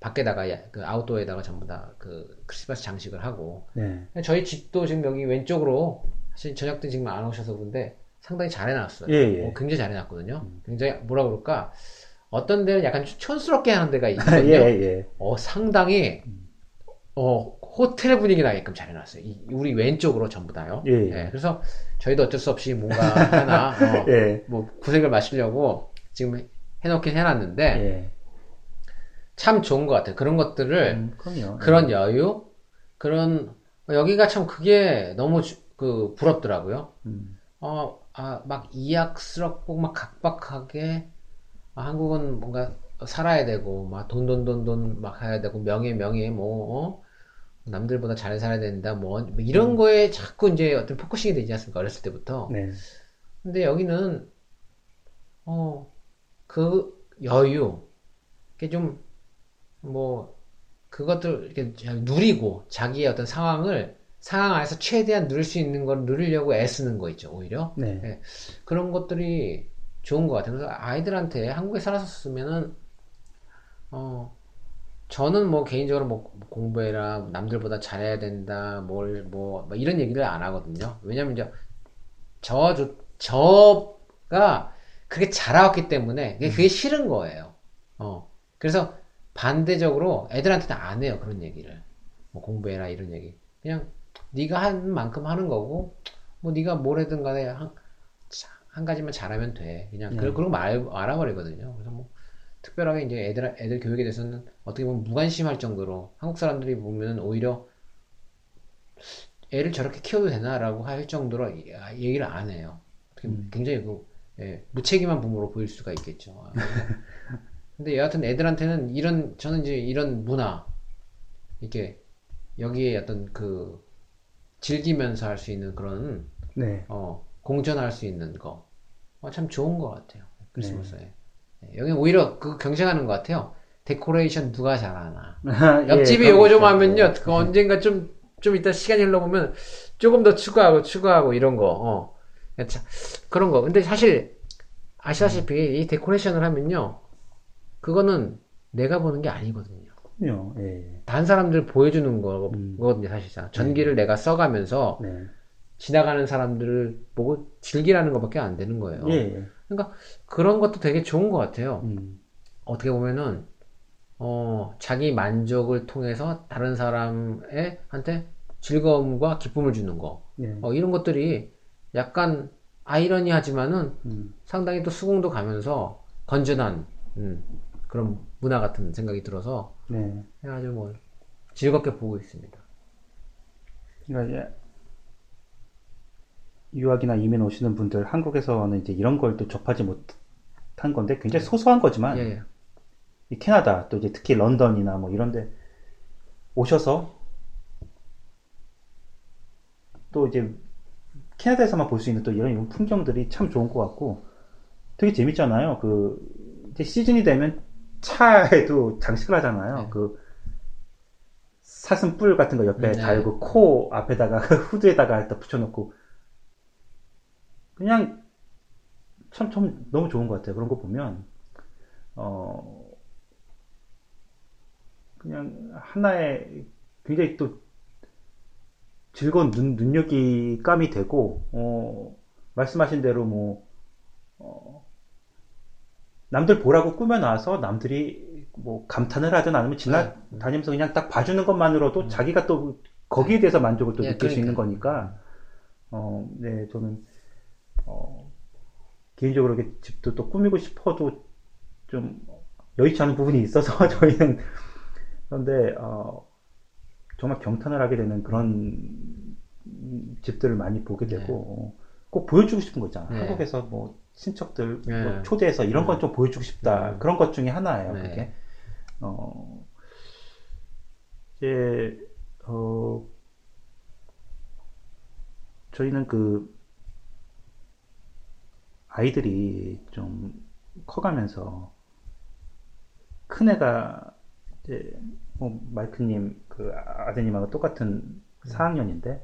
Speaker 3: 밖에다가 야- 그 아웃도어에다가 전부 다 그 크리스마스 장식을 하고
Speaker 2: 네.
Speaker 3: 저희 집도 지금 여기 왼쪽으로 사실 저녁 때 지금 안 오셔서 그런데 상당히 잘 해놨어요.
Speaker 2: 예, 예.
Speaker 3: 어, 굉장히 잘 해놨거든요. 굉장히 뭐라 그럴까 어떤 데는 약간 촌스럽게 하는 데가 있거든요.
Speaker 2: 예, 예.
Speaker 3: 어 상당히 어 호텔 분위기 나게끔 잘 해놨어요. 이- 우리 왼쪽으로 전부 다요.
Speaker 2: 예, 예.
Speaker 3: 그래서 저희도 어쩔 수 없이 뭔가 하나 어,
Speaker 2: 예.
Speaker 3: 뭐 구색을 마시려고 지금 해놓긴 해놨는데
Speaker 2: 예.
Speaker 3: 참 좋은 것 같아요. 그런 것들을
Speaker 2: 음, 그럼요.
Speaker 3: 그런 여유, 그런 여유가 참 그게 너무 주- 그 부럽더라고요.
Speaker 2: 음.
Speaker 3: 어, 아, 막 이악스럽고 막 각박하게 아, 한국은 뭔가 살아야 되고 막 돈 돈 돈 돈 막 해야 되고 명예 명예 뭐 어? 남들보다 잘 살아야 된다 뭐 이런 거에 자꾸 이제 어떤 focusing이 되지 않습니까 어렸을 때부터
Speaker 2: 네.
Speaker 3: 근데 여기는 어 그 여유 이게 좀 뭐 그것들 이렇게 잘 누리고 자기의 어떤 상황을 상황 안에서 최대한 누릴 수 있는 걸 누리려고 애쓰는 거 있죠 오히려
Speaker 2: 네.
Speaker 3: 네. 그런 것들이 좋은 것 같아요. 그래서 아이들한테 한국에 살았었으면은 어 저는 뭐 개인적으로 뭐 공부해라 남들보다 잘해야 된다 뭘 뭐 이런 얘기를 안 하거든요. 왜냐면 이제 저 저, 저가 그게 자라왔기 때문에 그게, 그게 싫은 거예요. 어. 그래서 반대적으로 애들한테는 안 해요 그런 얘기를. 뭐 공부해라 이런 얘기. 그냥 네가 한 만큼 하는 거고 뭐 네가 뭘 하든 간에 한, 한 가지만 잘하면 돼. 그냥 그 그런 말 알아버리거든요. 그래서 뭐 특별하게 이제 애들 애들 교육에 대해서는 어떻게 보면 무관심할 정도로 한국 사람들이 보면 오히려 애를 저렇게 키워도 되나라고 할 정도로 이- 아, 얘기를 안 해요. 보면 굉장히 그 예, 무책임한 부모로 보일 수가 있겠죠. 아, 근데- 근데 여하튼 애들한테는 이런 저는 이제 이런 문화 이렇게 여기에 어떤 그 즐기면서 할 수 있는 그런
Speaker 2: 네.
Speaker 3: 어, 공존할 수 있는 거. 어, 참 좋은 것 같아요. 크리스마스에. 네, 여기 오히려 그 경쟁하는 것 같아요. 데코레이션 누가 잘하나. 옆집이
Speaker 2: 예,
Speaker 3: 요거 좀 하면요. 그 언젠가 좀, 좀 이따 시간이 흘러보면 조금 더 추가하고 추가하고 이런 거. 어. 참, 그런 거. 근데 사실 아시다시피 이 데코레이션을 하면요. 그거는 내가 보는 게 아니거든요.
Speaker 2: 그럼요. 예.
Speaker 3: 다른 사람들 보여주는 거,
Speaker 2: 음.
Speaker 3: 거거든요, 사실상. 전기를 내가 써가면서
Speaker 2: 네.
Speaker 3: 지나가는 사람들을 보고 즐기라는 것밖에 안 되는 거예요.
Speaker 2: 예. 예.
Speaker 3: 그러니까 그런 것도 되게 좋은 것 같아요.
Speaker 2: 음.
Speaker 3: 어떻게 보면은 어 자기 만족을 통해서 다른 사람의 한테 즐거움과 기쁨을 주는 거
Speaker 2: 네.
Speaker 3: 어, 이런 것들이 약간 아이러니하지만은
Speaker 2: 음.
Speaker 3: 상당히 또 수긍도 가면서 건전한 음, 그런 문화 같은 생각이 들어서
Speaker 2: 네.
Speaker 3: 아주 뭐 즐겁게 보고 있습니다.
Speaker 2: 그러니까 유학이나 이민 오시는 분들 한국에서는 이제 이런 걸 또 접하지 못한 건데 굉장히 소소한 거지만
Speaker 3: 예, 예.
Speaker 2: 이 캐나다 또 이제 특히 런던이나 뭐 이런데 오셔서 또 이제 캐나다에서만 볼 수 있는 또 이런, 이런 풍경들이 참 좋은 것 같고 되게 재밌잖아요. 그 이제 시즌이 되면 차에도 장식을 하잖아요.
Speaker 3: 네.
Speaker 2: 그 사슴 뿔 같은 거 옆에
Speaker 3: 네.
Speaker 2: 달고 코 앞에다가 후드에다가 딱 붙여놓고 그냥 참, 참 너무 좋은 것 같아요. 그런 거 보면. 어 그냥 하나의 굉장히 또 즐거운 눈, 눈여기감이 되고 어 말씀하신 대로 뭐 어, 남들 보라고 꾸며놔서 남들이 뭐 감탄을 하든 아니면 지나다니면서 그냥 딱 봐주는 것만으로도 자기가 또 거기에 대해서 만족을 또
Speaker 3: 예,
Speaker 2: 느낄 수 있는. 거니까. 어, 네, 저는 어, 개인적으로 이렇게 집도 또 꾸미고 싶어도 좀 여의치 않은 부분이 있어서 저희는 그런데 어, 정말 경탄을 하게 되는 그런 집들을 많이 보게 되고 어, 꼭 보여주고 싶은 거 있잖아요.
Speaker 3: 네.
Speaker 2: 한국에서 뭐 친척들
Speaker 3: 네.
Speaker 2: 뭐 초대해서 이런 건 좀 보여주고 싶다.
Speaker 3: 네.
Speaker 2: 그런 것 중에 하나예요.
Speaker 3: 네.
Speaker 2: 그게 어, 이제 어, 저희는 그 아이들이 좀 커가면서 큰 애가 이제 뭐 마이크님 그 아드님하고 똑같은 4학년인데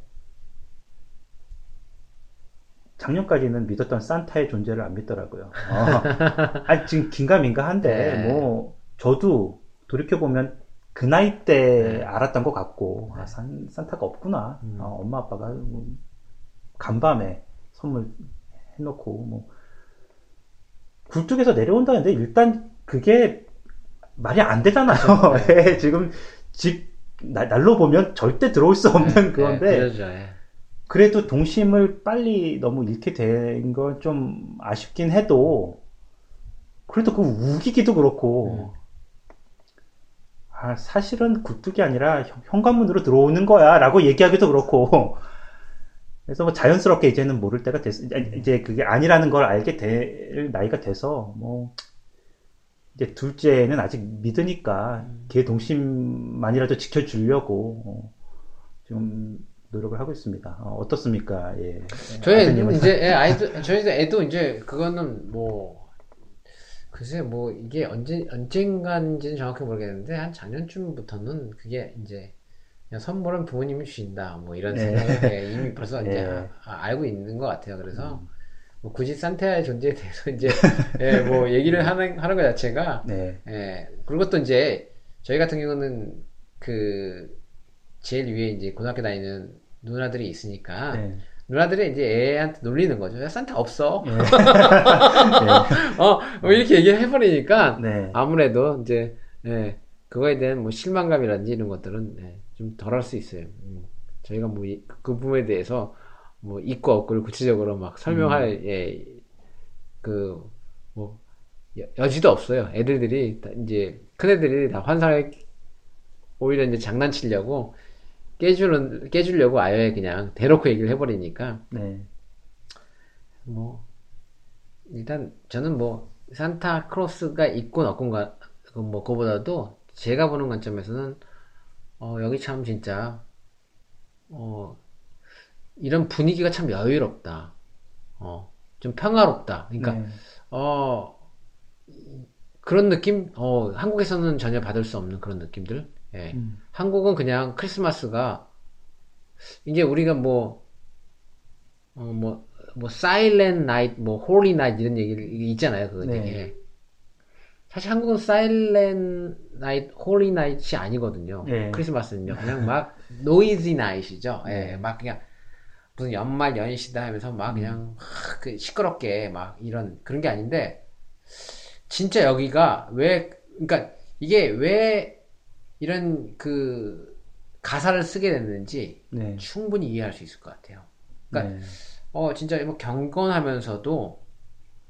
Speaker 2: 작년까지는 믿었던 산타의 존재를 안 믿더라고요. 어. 아 지금 긴가민가한데
Speaker 3: 네.
Speaker 2: 뭐 저도 돌이켜 보면 그 나이 때
Speaker 3: 네.
Speaker 2: 알았던 것 같고 아, 산, 산타가 없구나.
Speaker 3: 음.
Speaker 2: 어, 엄마 아빠가 뭐 간밤에 선물 해놓고 뭐 굴뚝에서 내려온다는데 일단 그게 말이 안 되잖아요.
Speaker 3: 네.
Speaker 2: 예, 지금 집 날- 날로 보면 절대 들어올 수 없는 그건데
Speaker 3: 네, 그러죠. 예.
Speaker 2: 그래도 동심을 빨리 너무 잃게 된 건 좀 아쉽긴 해도 그래도 그 우기기도 그렇고 아 사실은 굴뚝이 아니라 현- 현관문으로 들어오는 거야 라고 얘기하기도 그렇고 그래서 뭐 자연스럽게 이제는 모를 때가 됐 이제 그게 아니라는 걸 알게 될 나이가 돼서 뭐 이제 둘째는 아직 믿으니까 걔 동심만이라도 지켜주려고 어, 좀 노력을 하고 있습니다. 어, 떻습니까 예.
Speaker 3: 저희? 이제 애, 아이도 저희도 애도 이제 그거는 뭐 글쎄 뭐 이게 언제 언젠가인지는 정확히 모르겠는데 한 작년쯤부터는 그게 이제 그냥 선물은 부모님이 주신다 뭐 이런
Speaker 2: 예.
Speaker 3: 생각에 이미 벌써 이제
Speaker 2: 예.
Speaker 3: 아- 알고 있는 것 같아요. 그래서 뭐 굳이 산타의 존재에 대해서 이제 예, 뭐 얘기를 하는 하는 것 자체가
Speaker 2: 네.
Speaker 3: 예, 그리고 또 이제 저희 같은 경우는 그 제일 위에 이제 고등학교 다니는 누나들이 있으니까
Speaker 2: 네.
Speaker 3: 누나들이 이제 애한테 놀리는 거죠. 야, 산타 없어.
Speaker 2: 네.
Speaker 3: 어, 뭐 이렇게 얘기를 해버리니까
Speaker 2: 네.
Speaker 3: 아무래도 이제 예, 그거에 대한 뭐 실망감이라든지 이런 것들은 예, 좀 덜 할 수 있어요. 음. 저희가 뭐 그 부분에 대해서 뭐 있고 없고를 구체적으로 막 설명할 예, 그뭐 여지도 없어요. 애들들이 다 이제 큰 애들이 다 환상을 오히려 이제 장난치려고 깨주는 깨주려고 아예 그냥 대놓고 얘기를 해버리니까
Speaker 2: 네.
Speaker 3: 뭐 일단 저는 뭐 산타 크로스가 있건 없건가 그뭐 그거보다도 제가 보는 관점에서는 어 여기 참 진짜 어 이런 분위기가 참 여유롭다 어 좀 평화롭다 그러니까
Speaker 2: 네.
Speaker 3: 어 그런 느낌 어 한국에서는 전혀 받을 수 없는 그런 느낌들 예.
Speaker 2: 음.
Speaker 3: 한국은 그냥 크리스마스가 이제 우리가 뭐 어, 뭐, 뭐, silent night, 뭐, holy night 이런 얘기 있잖아요. 그거
Speaker 2: 네.
Speaker 3: 되게. 사실 한국은 silent night, holy night이 아니거든요.
Speaker 2: 네.
Speaker 3: 크리스마스는요. 그냥 막, noisy night죠.
Speaker 2: 네.
Speaker 3: 예, 막 그냥, 무슨 연말 연시다 하면서 막 그냥, 막그 시끄럽게 막 이런, 그런 게 아닌데, 진짜 여기가 왜, 그러니까 이게 왜 이런 그, 가사를 쓰게 됐는지
Speaker 2: 네.
Speaker 3: 충분히 이해할 수 있을 것 같아요. 그러니까
Speaker 2: 네.
Speaker 3: 어 진짜 뭐 경건하면서도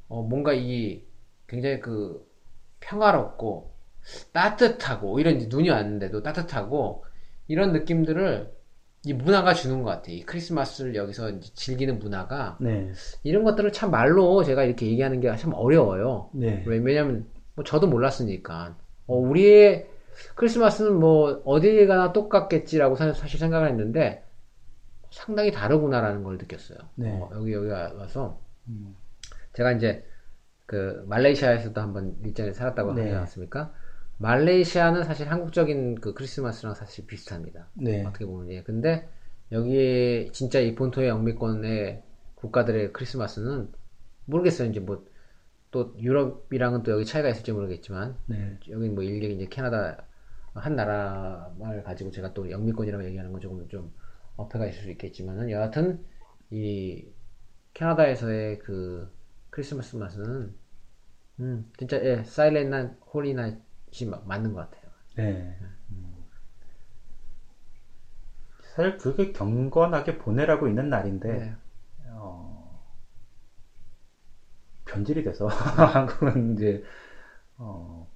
Speaker 3: 어 뭔가 이 굉장히 그 평화롭고 따뜻하고 이런 눈이 왔는데도 따뜻하고 이런 느낌들을 이 문화가 주는 것 같아. 이 크리스마스를 여기서 즐기는 문화가
Speaker 2: 네.
Speaker 3: 이런 것들을 참 말로 제가 이렇게 얘기하는 게 참 어려워요.
Speaker 2: 네.
Speaker 3: 왜- 왜냐면 뭐 저도 몰랐으니까. 어, 우리의 크리스마스는 뭐 어디 가나 똑같겠지라고 사- 사실 생각을 했는데 상당히 다르구나라는 걸 느꼈어요.
Speaker 2: 네.
Speaker 3: 어, 여기 여기 와서
Speaker 2: 음.
Speaker 3: 제가 이제 그 말레이시아에서도 한번 일전에 살았다고
Speaker 2: 네.
Speaker 3: 하지 않았습니까? 말레이시아는 사실 한국적인 그 크리스마스랑 사실 비슷합니다.
Speaker 2: 네.
Speaker 3: 어떻게 보면 예. 근데 여기에 진짜 이 본토의 영미권의 국가들의 크리스마스는 모르겠어요. 이제 뭐 또 유럽이랑은 또 여기 차이가 있을지 모르겠지만
Speaker 2: 네.
Speaker 3: 여기 뭐 일개 이제 캐나다 한 나라를 가지고 제가 또 영미권이라고 얘기하는 건 조금 좀 어폐가 있을 수 있겠지만은 여하튼 이 캐나다에서의 그 크리스마스 맛은 음 진짜 예 silent 나 holy 나잇이 마- 맞는 것 같아요.
Speaker 2: 네. 음. 사실 그게 경건하게 보내라고 있는 날인데
Speaker 3: 네.
Speaker 2: 어, 변질이 돼서 한국은 이제 어,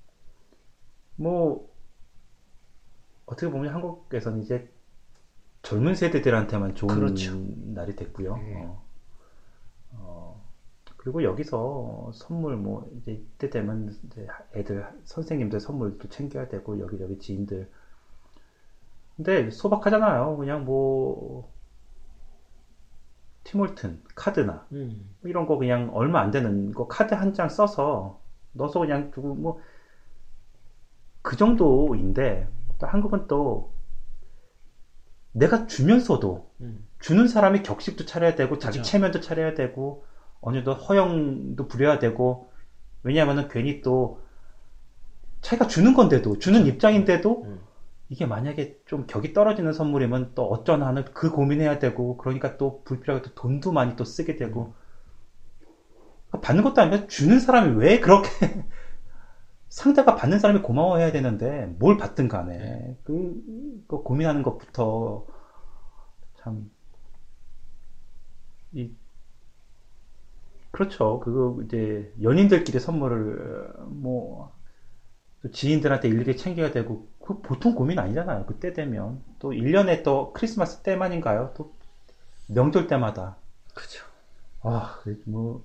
Speaker 2: 뭐 어떻게 보면 한국에서는 이제 젊은 세대들한테만 좋은
Speaker 3: 그렇죠.
Speaker 2: 날이 됐고요.
Speaker 3: 네.
Speaker 2: 어, 어, 그리고 여기서 선물 뭐 이제 이때 되면 이제 애들 선생님들 선물도 챙겨야 되고 여기저기 지인들 근데 소박하잖아요. 그냥 뭐 티몰튼 카드나
Speaker 3: 음.
Speaker 2: 뭐 이런 거 그냥 얼마 안 되는 거 카드 한 장 써서 넣어서 그냥 두고 뭐 그 정도인데 또 한국은 또 내가 주면서도
Speaker 3: 음.
Speaker 2: 주는 사람이 격식도 차려야 되고 자기
Speaker 3: 그죠.
Speaker 2: 체면도 차려야 되고 어느 정도 허영도 부려야 되고 왜냐하면은 괜히 또 자기가 주는 건데도 주는 입장인데도
Speaker 3: 음.
Speaker 2: 이게 만약에 좀 격이 떨어지는 선물이면 또 어쩌나 하는 그 고민해야 되고 그러니까 또 불필요하게 또 돈도 많이 또 쓰게 되고. 받는 것도 아니면 주는 사람이 왜 그렇게 상대가 받는 사람이 고마워해야 되는데 뭘 받든 간에 그, 그 고민하는 것부터 참 이, 그렇죠. 그거 이제 연인들끼리 선물을 뭐또 지인들한테 일일이 챙겨야 되고 그 보통 고민 아니잖아요. 그때 되면 또 1년에 또 크리스마스 때만인가요? 또 명절 때마다
Speaker 3: 그죠.
Speaker 2: 아, 뭐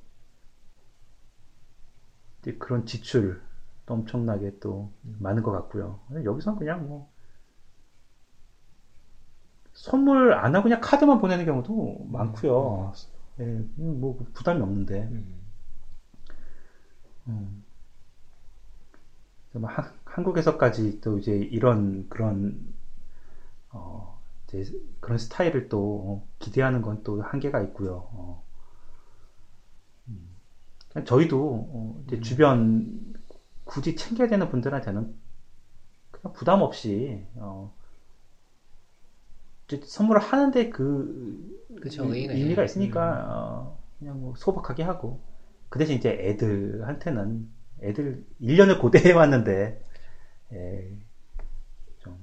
Speaker 2: 그런 지출 또 엄청나게 또 많은 것 같고요. 여기서는 그냥 뭐 선물 안 하고 그냥 카드만 보내는 경우도 많고요. 예, 뭐 부담이 없는데.
Speaker 3: 음.
Speaker 2: 음. 뭐 한, 한국에서까지 또 이제 이런 그런 어, 이제 그런 스타일을 또 기대하는 건 또 한계가 있고요. 어. 음. 저희도 어, 이제 주변 굳이 챙겨야 되는 분들한테는 그냥 부담 없이 어, 선물을 하는데 그
Speaker 3: 그쵸,
Speaker 2: 의-
Speaker 3: 있-
Speaker 2: 있으니까 어, 그냥 뭐 소박하게 하고 그 대신 이제 애들한테는 애들 1년을 고대해 왔는데 예, 좀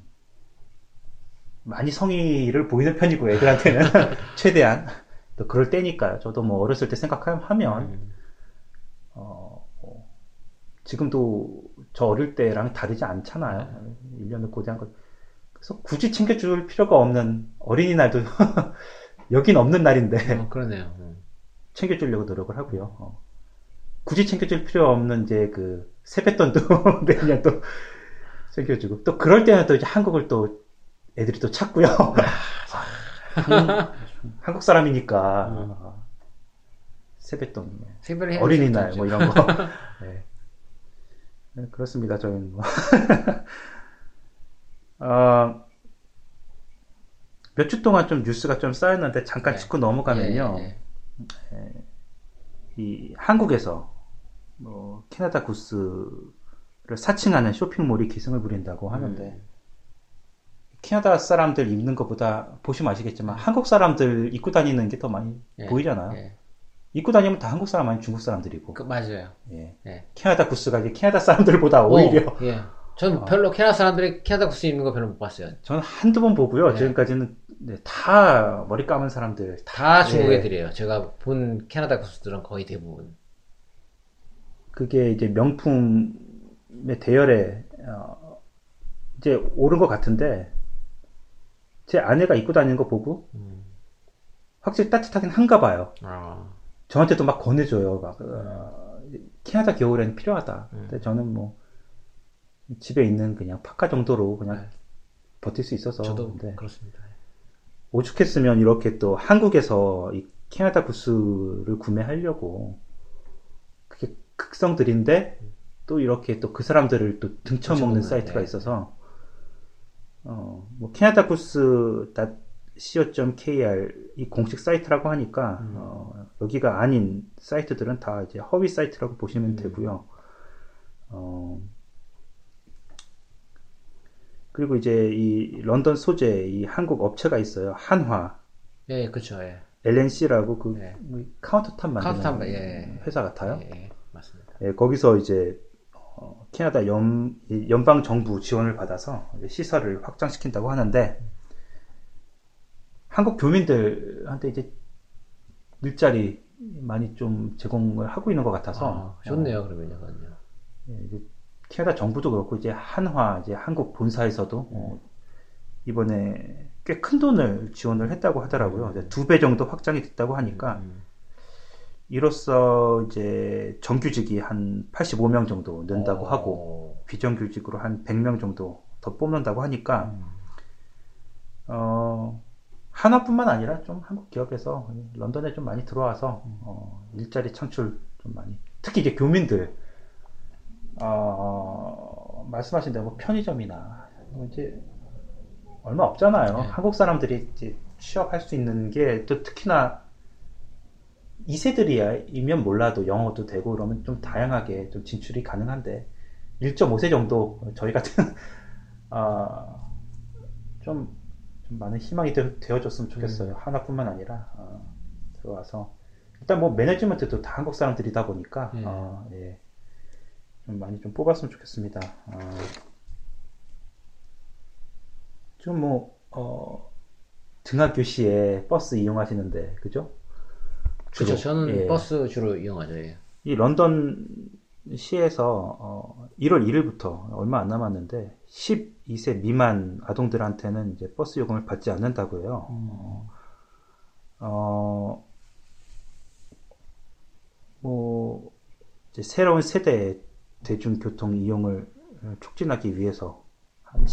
Speaker 2: 많이 성의를 보이는 편이고 애들한테는 최대한 또 그럴 때니까요. 저도 뭐 어렸을 때 생각하면
Speaker 3: 음.
Speaker 2: 어, 뭐 지금도 저 어릴 때랑 다르지 않잖아요. 1년을 고대한 것. 그래서 굳이 챙겨줄 필요가 없는 어린이날도 여긴 없는 날인데
Speaker 3: 어, 그러네요. 음.
Speaker 2: 챙겨주려고 노력을 하고요. 어. 굳이 챙겨줄 필요 없는 이제 그 세뱃돈도 매년 또 챙겨주고 또 그럴 때는 또 이제 한국을 또 애들이 또 찾고요. 한- 한국 사람이니까 어, 세뱃돈,
Speaker 3: 해야
Speaker 2: 어린이날. 뭐 이런 거. 네. 네, 그렇습니다. 저희는 뭐. 어, 몇 주 동안 좀 뉴스가 좀 쌓였는데 잠깐
Speaker 3: 네.
Speaker 2: 짚고 넘어가면요.
Speaker 3: 예, 예.
Speaker 2: 이 한국에서 뭐 캐나다 구스를 사칭하는 쇼핑몰이 기승을 부린다고 하는데
Speaker 3: 음.
Speaker 2: 캐나다 사람들 입는 것보다 보시면 아시겠지만 한국 사람들 입고 다니는 게 더 많이
Speaker 3: 예,
Speaker 2: 보이잖아요.
Speaker 3: 예.
Speaker 2: 입고 다니면 다 한국 사람 아니면 중국 사람들이고
Speaker 3: 그 맞아요.
Speaker 2: 예.
Speaker 3: 예.
Speaker 2: 캐나다 구스가 이제 캐나다 사람들보다 오히려
Speaker 3: 어, 예. 전 별로 캐나다 사람들이 캐나다 구스 입는 거 별로 못 봤어요.
Speaker 2: 저는 한두 번 보고요.
Speaker 3: 네.
Speaker 2: 지금까지는 네, 다 머리 감은 사람들
Speaker 3: 다 중국
Speaker 2: 예.
Speaker 3: 애들이에요. 제가 본 캐나다 구스들은 거의 대부분.
Speaker 2: 그게 이제 명품의 대열에 어, 이제 오른 것 같은데 제 아내가 입고 다니는 거 보고 확실히 따뜻하긴 한가 봐요.
Speaker 3: 아,
Speaker 2: 저한테도 막 권해줘요. 막 어, 캐나다 겨울에는 필요하다. 근데 저는 뭐 집에 있는 그냥 파카 정도로 그냥
Speaker 3: 네.
Speaker 2: 버틸 수 있어서
Speaker 3: 저도
Speaker 2: 근데
Speaker 3: 그렇습니다.
Speaker 2: 오죽했으면 이렇게 또 한국에서 이 캐나다 부스를 구매하려고 그게 극성들인데 또 이렇게 또 그 사람들을 또 등쳐먹는
Speaker 3: 등쳐먹는,
Speaker 2: 사이트가
Speaker 3: 네.
Speaker 2: 있어서 어, 뭐 캐나다 부스 co.kr 이 공식 사이트라고 하니까
Speaker 3: 음.
Speaker 2: 어, 여기가 아닌 사이트들은 다 이제 허위 사이트라고
Speaker 3: 음.
Speaker 2: 보시면 되고요. 어, 그리고 이제 이 런던 소재 이 한국 업체가 있어요. 한화
Speaker 3: 예, 그렇죠. 예.
Speaker 2: L&C라고 그
Speaker 3: 네.
Speaker 2: 뭐 countertop 만드는
Speaker 3: countertop, 예.
Speaker 2: 회사 같아요.
Speaker 3: 예, 예, 맞습니다.
Speaker 2: 예, 거기서 이제 어, 캐나다 연, 이 연방 정부 지원을 받아서 시설을 확장시킨다고 하는데 한국 교민들한테 이제 일자리 많이 좀 제공을 하고 있는 것 같아서
Speaker 3: 아, 좋네요, 그러면요, 그건요.
Speaker 2: 캐나다 정부도 그렇고 이제 한화 이제 한국 본사에서도 어, 이번에 꽤 큰 돈을 지원을 했다고 하더라고요. 두 배 정도 확장이 됐다고 하니까
Speaker 3: 음.
Speaker 2: 이로써 이제 정규직이 한 85명 정도 는다고
Speaker 3: 어.
Speaker 2: 하고 비정규직으로 한 100명 정도 더 뽑는다고 하니까 어, 하나뿐만 아니라 좀 한국 기업에서 런던에 좀 많이 들어와서 어, 일자리 창출 좀 많이 특히 이제 교민들 어, 말씀하신 대로 뭐 편의점이나 뭐 이제 얼마 없잖아요.
Speaker 3: 네.
Speaker 2: 한국 사람들이 이제 취업할 수 있는 게 또 특히나 2세들이면 몰라도 영어도 되고 그러면 좀 다양하게 좀 진출이 가능한데 1.5세 정도 저희 같은 아, 좀, 좀 많은 희망이 되, 어줬으면 좋겠어요. 하나뿐만 아니라 어, 들어와서 일단 뭐 매니지먼트도 다 한국 사람들이다 보니까
Speaker 3: 예.
Speaker 2: 어, 예. 좀 많이 좀 뽑았으면 좋겠습니다. 어, 지금 뭐 어, 등하 교 시에 버스 이용하시는데 그죠? 주로.
Speaker 3: 저는
Speaker 2: 예.
Speaker 3: 버스 주로 이용하죠. 예.
Speaker 2: 이 런던 시에서 어, 1월 1일부터 얼마 안 남았는데 12세 미만 아동들한테는 이제 버스 요금을 받지 않는다고 해요. 어, 뭐 이제 새로운 세대의 대중교통 이용을 촉진하기 위해서 한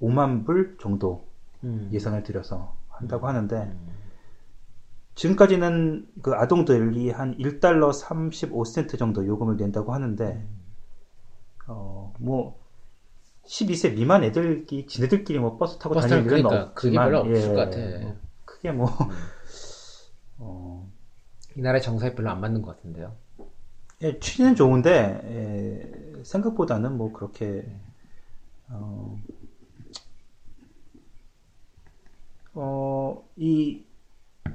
Speaker 2: 15만 불 정도
Speaker 3: 음.
Speaker 2: 예산을 들여서 한다고 하는데 지금까지는 그 아동들이 한 1달러 35센트 정도 요금을 낸다고 하는데 어뭐 12세 미만 애들이 지네들끼리 뭐 버스 타고
Speaker 3: 버스
Speaker 2: 다닐 일은
Speaker 3: 그러니까 그게
Speaker 2: 없지만
Speaker 3: 별로 없을
Speaker 2: 예,
Speaker 3: 것 같아. 음.
Speaker 2: 뭐 크게 뭐 어,
Speaker 3: 이 나라의 정서에 별로 안 맞는 것 같은데요.
Speaker 2: 예, 취지는 좋은데 예, 생각보다는 뭐 그렇게 어, 어, 이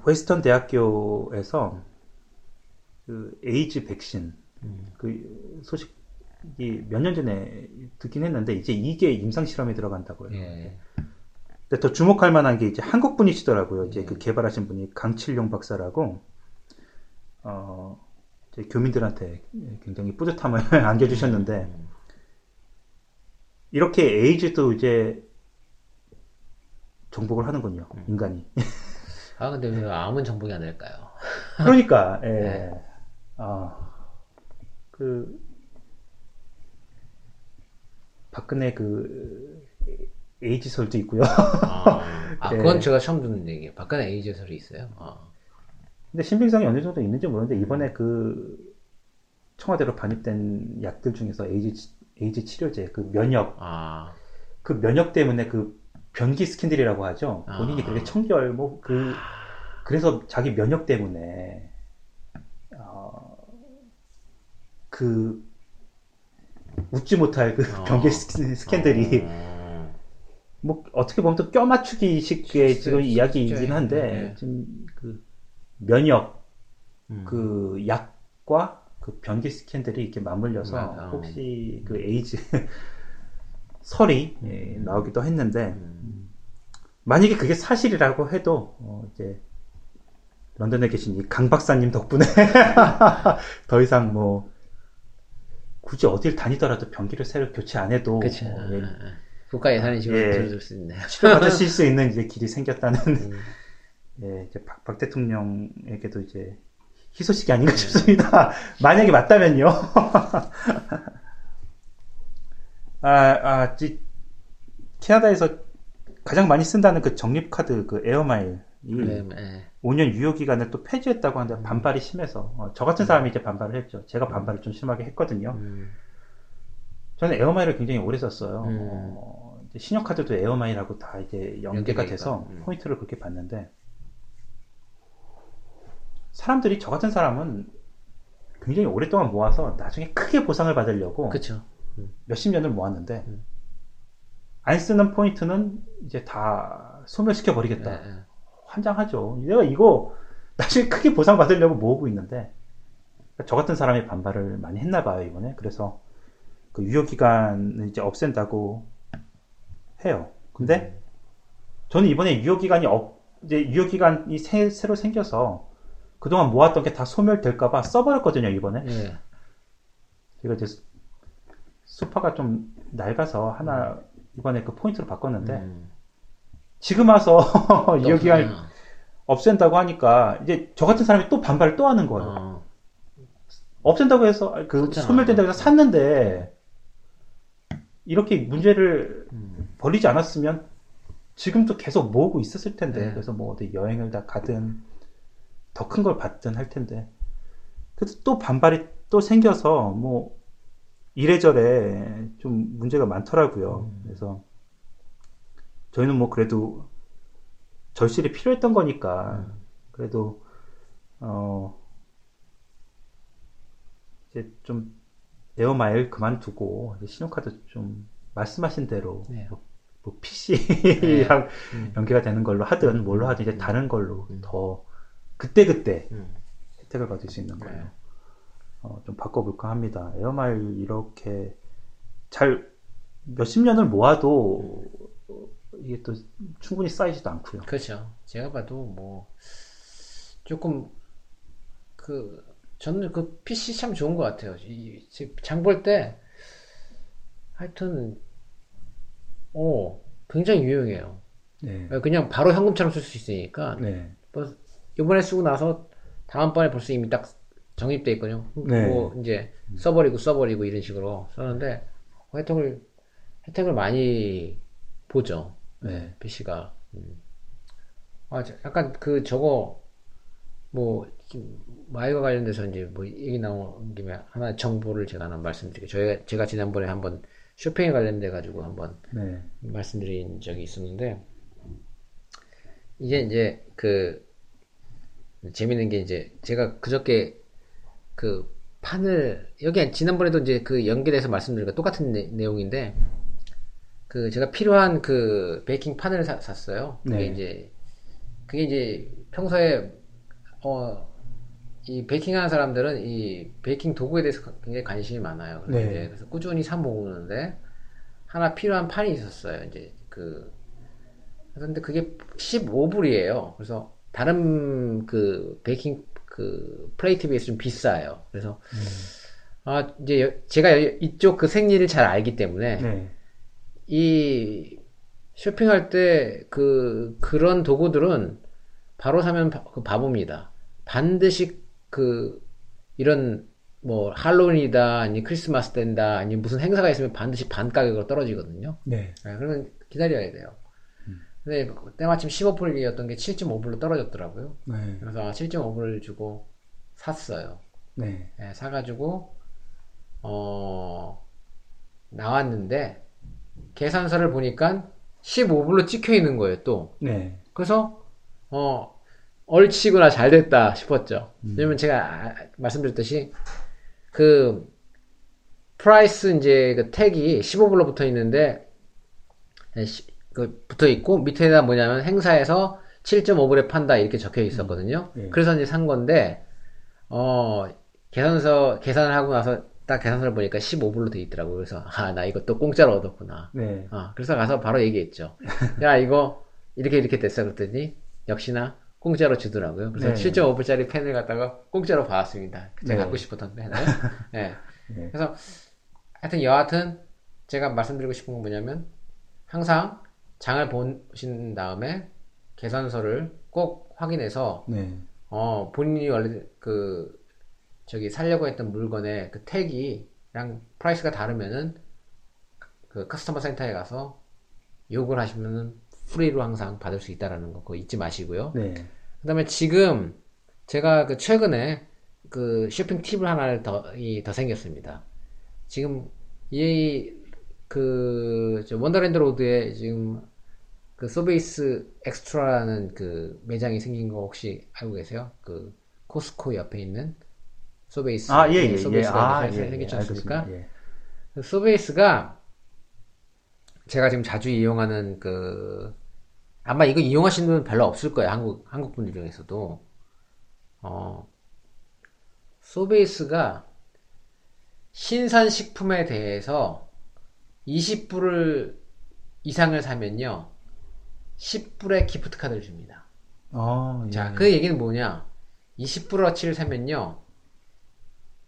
Speaker 2: 웨스턴 대학교에서 그 에이즈 백신 그 소식이 몇 년 전에 듣긴 했는데 이제 이게 임상 실험에 들어간다고요.
Speaker 3: 예.
Speaker 2: 근데 더 주목할 만한 게 이제 한국 분이시더라고요. 이제 그 개발하신 분이 강칠용 박사라고 어 교민들한테 굉장히 뿌듯함을 안겨주셨는데 이렇게 에이즈도 이제 정복을 하는군요. 인간이.
Speaker 3: 아 근데 왜 암은 정복이 안 될까요?
Speaker 2: 그러니까 예.
Speaker 3: 네.
Speaker 2: 아그 박근혜 그 에이즈설도 있고요.
Speaker 3: 아, 아,
Speaker 2: 예.
Speaker 3: 그건 제가 처음 듣는 얘기예요. 박근혜 에이즈설이 있어요. 아.
Speaker 2: 근데 신빙성이 어느 정도 있는지 모르는데 이번에 그 청와대로 반입된 약들 중에서 에이즈 치- 에이즈 치료제 그 면역
Speaker 3: 아,
Speaker 2: 그 면역 때문에 그 변기 스캔들이라고 하죠. 본인이
Speaker 3: 아.
Speaker 2: 그렇게 청결 뭐 그 그래서 자기 면역 때문에 어, 그 웃지 못할 그
Speaker 3: 아.
Speaker 2: 변기 스- 스캔들이
Speaker 3: 어,
Speaker 2: 뭐 어떻게 보면 또 껴맞추기식의 지금 이야기이긴 한데
Speaker 3: 네.
Speaker 2: 지금 그 면역
Speaker 3: 음.
Speaker 2: 그 약과 그 변기 스캔들이 이렇게 맞물려서
Speaker 3: 맞아.
Speaker 2: 혹시 그 에이즈 설이 예, 나오기도 했는데
Speaker 3: 음.
Speaker 2: 만약에 그게 사실이라고 해도 어, 이제 런던에 계신 이 강 박사님 덕분에 더 이상 뭐 굳이 어딜 다니더라도 변기를 새로 교체 안 해도. 어, 예,
Speaker 3: 국가 예산이 지금
Speaker 2: 예.
Speaker 3: 들어줄 수 있네요.
Speaker 2: 치료받으실 수 있는 이제 길이 생겼다는
Speaker 3: 음.
Speaker 2: 예, 이제 박, 박 대통령에게도 이제 희소식이 아닌가 싶습니다. 만약에 맞다면요. 아, 아, 이, 캐나다에서 가장 많이 쓴다는 그 적립카드 그 에어마일 이
Speaker 3: 네, 네.
Speaker 2: 5년 유효 기간을 또 폐지했다고 하는데 반발이 심해서 어, 저 같은 사람이 이제 반발을 했죠. 제가 반발을 좀 심하게 했거든요.
Speaker 3: 음,
Speaker 2: 저는 에어마일을 굉장히 오래 썼어요.
Speaker 3: 음.
Speaker 2: 어, 신용카드도 에어마일하고 다 이제 연계가
Speaker 3: 연계되니까.
Speaker 2: 돼서
Speaker 3: 음.
Speaker 2: 포인트를 그렇게 받는데 사람들이 저 같은 사람은 굉장히 오랫동안 모아서 나중에 크게 보상을 받으려고
Speaker 3: 그쵸.
Speaker 2: 몇십 년을 모았는데
Speaker 3: 음.
Speaker 2: 안 쓰는 포인트는 이제 다 소멸시켜 버리겠다.
Speaker 3: 네, 네.
Speaker 2: 환장하죠. 내가 이거 나중에 크게 보상 받으려고 모으고 있는데 저 같은 사람이 반발을 많이 했나 봐요 이번에. 그래서 그 유효 기간을 이제 없앤다고 해요. 근데 저는 이번에 유효 기간이 없 이제 유효 기간이 새, 새로 생겨서 그동안 모았던 게 다 소멸될까봐 써버렸거든요 이번에.
Speaker 3: 예.
Speaker 2: 제가 이제 수파가 좀 낡아서 하나 이번에 그 포인트로 바꿨는데
Speaker 3: 음.
Speaker 2: 지금 와서
Speaker 3: 어,
Speaker 2: 없앤다고 하니까 이제 저 같은 사람이 또 반발을 또 하는 거예요.
Speaker 3: 어.
Speaker 2: 없앤다고 해서 그
Speaker 3: 그렇잖아.
Speaker 2: 소멸된다고 해서 샀는데 이렇게 문제를
Speaker 3: 음.
Speaker 2: 벌리지 않았으면 지금도 계속 모으고 있었을 텐데
Speaker 3: 네.
Speaker 2: 그래서 뭐 어디 여행을 다 가든 더 큰 걸 받든 할 텐데 그래서 또 반발이 또 생겨서 뭐 이래저래 좀 문제가 많더라고요.
Speaker 3: 음.
Speaker 2: 그래서 저희는 뭐 그래도 절실히 필요했던 거니까
Speaker 3: 음.
Speaker 2: 그래도 어 이제 좀 에어마일 그만두고 신용카드 좀 말씀하신 대로
Speaker 3: 네.
Speaker 2: 뭐, 뭐 PC랑
Speaker 3: 음.
Speaker 2: 연계가 되는 걸로 하든 뭘로 하든 이제 다른 걸로
Speaker 3: 음.
Speaker 2: 더 그때 그때
Speaker 3: 음.
Speaker 2: 혜택을 받을 수 있는 걸로
Speaker 3: 네.
Speaker 2: 어, 좀 바꿔볼까 합니다. 에어마일 이렇게 잘 몇십 년을 모아도 이게 또 충분히 쌓이지도 않고요.
Speaker 3: 그렇죠. 제가 봐도 뭐 조금 그 저는 그 PC 참 좋은 것 같아요. 장 볼 때 하여튼 오 굉장히 유용해요.
Speaker 2: 네.
Speaker 3: 그냥 바로 현금처럼 쓸 수 있으니까
Speaker 2: 네.
Speaker 3: 뭐 이번에 쓰고 나서 다음번에 벌써 이미 딱 정립돼 있거든요.
Speaker 2: 네.
Speaker 3: 뭐 이제 써버리고 써버리고 이런 식으로 썼는데 혜택을 혜택을 많이 보죠.
Speaker 2: 네.
Speaker 3: PC가. 아, 저- 약간 그 저거 뭐 마이와 관련돼서 이제 뭐 얘기 나온 김에 하나 정보를 제가 하나 말씀드릴게요. 저희가 제가 지난번에 한번 쇼핑에 관련돼 가지고 한번
Speaker 2: 네.
Speaker 3: 말씀드린 적이 있었는데 이게 이제 그 재밌는 게 이제 제가 그저께 그 판을 여기 지난번에도 이제 그 연결해서 말씀드린 거 똑같은 내, 내용인데 그 제가 필요한 그 베이킹 판을 사- 샀어요. 그게
Speaker 2: 네.
Speaker 3: 이제 그게 이제 평소에 어 이 베이킹 하는 사람들은 이 베이킹 도구에 대해서 굉장히 관심이 많아요. 그래서,
Speaker 2: 네.
Speaker 3: 이제 그래서 꾸준히 사 먹는데 하나 필요한 판이 있었어요. 이제 그 그런데 그게 15불이에요. 그래서 다른 그 베이킹 그 플레이트 비해서 좀 비싸요. 그래서 아 이제 여- 제가 여- 이쪽 그 생리를 잘 알기 때문에
Speaker 2: 네.
Speaker 3: 이 쇼핑할 때 그 그런 도구들은 바로 사면 바, 그 바보입니다. 반드시 그 이런 뭐 할로윈이다 아니 크리스마스 때다 아니 무슨 행사가 있으면 반드시 반 가격으로 떨어지거든요.
Speaker 2: 네.
Speaker 3: 네, 그러면 기다려야 돼요. 근데 때마침 15불이었던 게 7.5불로 떨어졌더라고요.
Speaker 2: 네.
Speaker 3: 그래서 아, 7.5불을 주고 샀어요.
Speaker 2: 네.
Speaker 3: 예, 사가지고 어 나왔는데 계산서를 보니까 15불로 찍혀 있는 거예요 또
Speaker 2: 네.
Speaker 3: 그래서 어 얼씨구나 잘 됐다 싶었죠 왜냐면 제가 아- 말씀드렸듯이 그 price 이제 그 tag이 15불로 붙어 있는데 예, 시- 그 붙어 있고 밑에다 뭐냐면 행사에서 7.5불에 판다 이렇게 적혀 있었거든요.
Speaker 2: 예.
Speaker 3: 그래서 이제 산 건데 어 계산서 계산을 하고 나서 딱 계산서를 보니까 15불로 돼 있더라고요. 그래서 아 나 이거 또 공짜로 얻었구나.
Speaker 2: 네.
Speaker 3: 아, 그래서 가서 바로 얘기했죠. 야, 이거 이렇게 이렇게 됐어 그랬더니 역시나 공짜로 주더라고요. 그래서
Speaker 2: 네.
Speaker 3: 7.5불짜리 펜을 갖다가 공짜로 받았습니다. 제가
Speaker 2: 네.
Speaker 3: 갖고 싶었던 펜을. 네.
Speaker 2: 네.
Speaker 3: 그래서 하여튼 여하튼 제가 말씀드리고 싶은 건 뭐냐면 항상 장을 보신 다음에 계산서를 꼭 확인해서
Speaker 2: 네.
Speaker 3: 어 본인이 원래 그 저기 살려고 했던 물건의 그 tag이랑 price가 다르면은 그 customer 센터에 가서 요구를 하시면은 free로 항상 받을 수 있다라는 거 그거 잊지 마시고요.
Speaker 2: 네.
Speaker 3: 그다음에 지금 제가 그 최근에 그 쇼핑 팁을 하나를 더, 이, 더 생겼습니다. 지금 이 그 Wonderland Road에 지금 그 Sobeys Extra라는 그 매장이 생긴 거 혹시 알고 계세요? 그 코스코 옆에 있는 Sobeys
Speaker 2: 아, 예, 예, 예.
Speaker 3: Sobeys가
Speaker 2: 아,
Speaker 3: 이제
Speaker 2: 예, 예.
Speaker 3: 생겼지 않습니까?
Speaker 2: 예.
Speaker 3: 그 소베이스가 제가 지금 자주 이용하는 그 아마 이거 이용하시는 분 별로 없을 거예요 한국 한국 분들 중에서도 어 소베이스가 신선식품에 대해서 20불을 이상을 사면요 10불의 기프트 카드를 줍니다.
Speaker 2: 아, 예.
Speaker 3: 자, 그 얘기는 뭐냐? 20불어치를 사면요,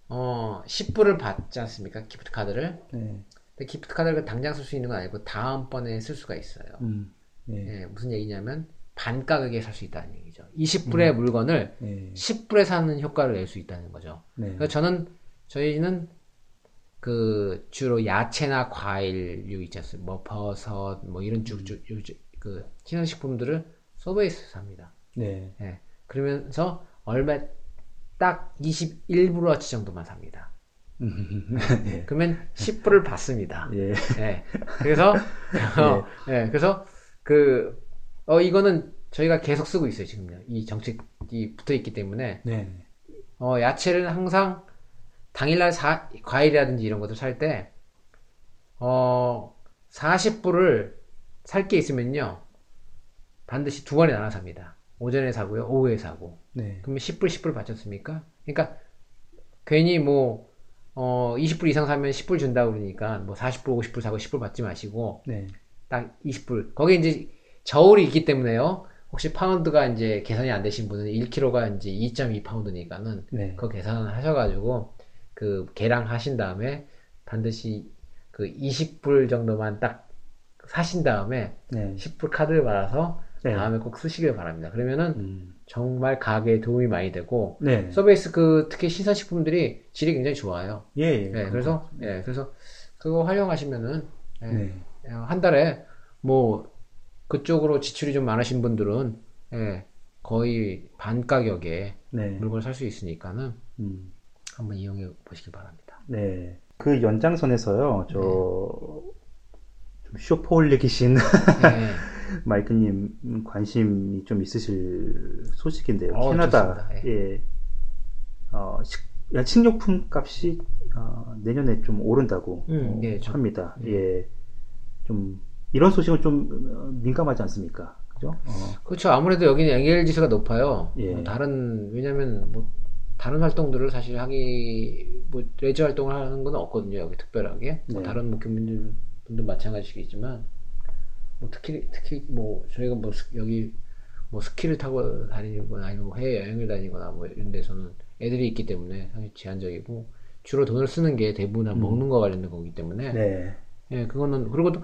Speaker 3: 어, 10불을 받지 않습니까? gift card를.
Speaker 2: 네.
Speaker 3: 근데 gift card를 당장 쓸 수 있는 건 아니고 다음번에 쓸 수가 있어요.
Speaker 2: 음. 예.
Speaker 3: 예, 무슨 얘기냐면 반 가격에 살 수 있다는 얘기죠. 20불의 물건을
Speaker 2: 예.
Speaker 3: 10불에 사는 효과를 낼 수 있다는 거죠.
Speaker 2: 네.
Speaker 3: 그래서 저는 저희는 그 주로 야채나 과일류 있지 않습니까? 뭐 버섯 뭐 이런 쭉쭉 그 신선식품들을 Sobeys 삽니다.
Speaker 2: 네.
Speaker 3: 예. 그러면서 얼마 딱 21불어치 정도만 삽니다.
Speaker 2: 음. 예.
Speaker 3: 그러면 10불을 받습니다.
Speaker 2: 예.
Speaker 3: 예. 그래서 어, 예. 그래서 그 어, 이거는 저희가 계속 쓰고 있어요 지금요. 이 정책이 붙어 있기 때문에
Speaker 2: 네.
Speaker 3: 어, 야채를 항상 당일날 사, 과일이라든지 이런 것들 살 때, 어, 40불을 살 게 있으면요, 반드시 두 번에 나눠 삽니다. 오전에 사고요, 오후에 사고.
Speaker 2: 네.
Speaker 3: 그러면 10불, 10불 받쳤습니까? 그러니까, 괜히 뭐, 어, 20불 이상 사면 10불 준다고 그러니까, 뭐 40불, 50불 사고 10불 받지 마시고,
Speaker 2: 네.
Speaker 3: 딱 20불. 거기 이제 저울이 있기 때문에요. 혹시 파운드가 이제 계산이 안 되신 분은 1kg가 이제 2.2파운드니까는
Speaker 2: 네.
Speaker 3: 그 계산을 하셔가지고 그 계량 하신 다음에 반드시 그 20불 정도만 딱 사신 다음에
Speaker 2: 네.
Speaker 3: 10불 카드를 받아서
Speaker 2: 네.
Speaker 3: 다음에 꼭 쓰시길 바랍니다. 그러면은
Speaker 2: 음.
Speaker 3: 정말 가게에 도움이 많이 되고
Speaker 2: 네.
Speaker 3: 서베이스 그 특히 신선식품들이 질이 굉장히 좋아요.
Speaker 2: 예, 예.
Speaker 3: 네, 그래서 예, 그래서 그거 활용하시면은 예,
Speaker 2: 네.
Speaker 3: 예, 한 달에 뭐 그쪽으로 지출이 좀 많으신 분들은 예, 거의 반 가격에
Speaker 2: 네.
Speaker 3: 물건을 살 수 있으니까는
Speaker 2: 음.
Speaker 3: 한번 이용해 보시기 바랍니다.
Speaker 2: 네. 그 연장선에서요, 저,
Speaker 3: 네.
Speaker 2: 좀 쇼포홀릭이신
Speaker 3: 예.
Speaker 2: 마이크님 음, 관심이 좀 있으실 소식인데요.
Speaker 3: 어,
Speaker 2: 캐나다,
Speaker 3: 좋습니다.
Speaker 2: 예. 어, 식, 야, 식료품 값이 어, 내년에 좀 오른다고
Speaker 3: 음,
Speaker 2: 어,
Speaker 3: 예, 좀,
Speaker 2: 합니다. 예. 좀, 이런 소식은 좀 어, 민감하지 않습니까? 그죠? 어,
Speaker 3: 그렇죠. 아무래도 여기는 연결 지수가 높아요.
Speaker 2: 예.
Speaker 3: 어, 다른 왜냐면 뭐 다른 활동들을 사실 하기 뭐 레저 활동을 하는 건 없거든요. 여기 특별하게 뭐
Speaker 2: 네.
Speaker 3: 다른 목회분들 분도 마찬가지겠지만 뭐 특히 특히 뭐 저희가 뭐 스- 여기 뭐 스키를 타고 다니거나 아니면 뭐 해외 여행을 다니거나 뭐 이런 데서는 애들이 있기 때문에 상당히 제한적이고 주로 돈을 쓰는 게 대부분 다 먹는 거 관련된 거기 때문에
Speaker 2: 네.
Speaker 3: 예, 그거는, 그리고 또,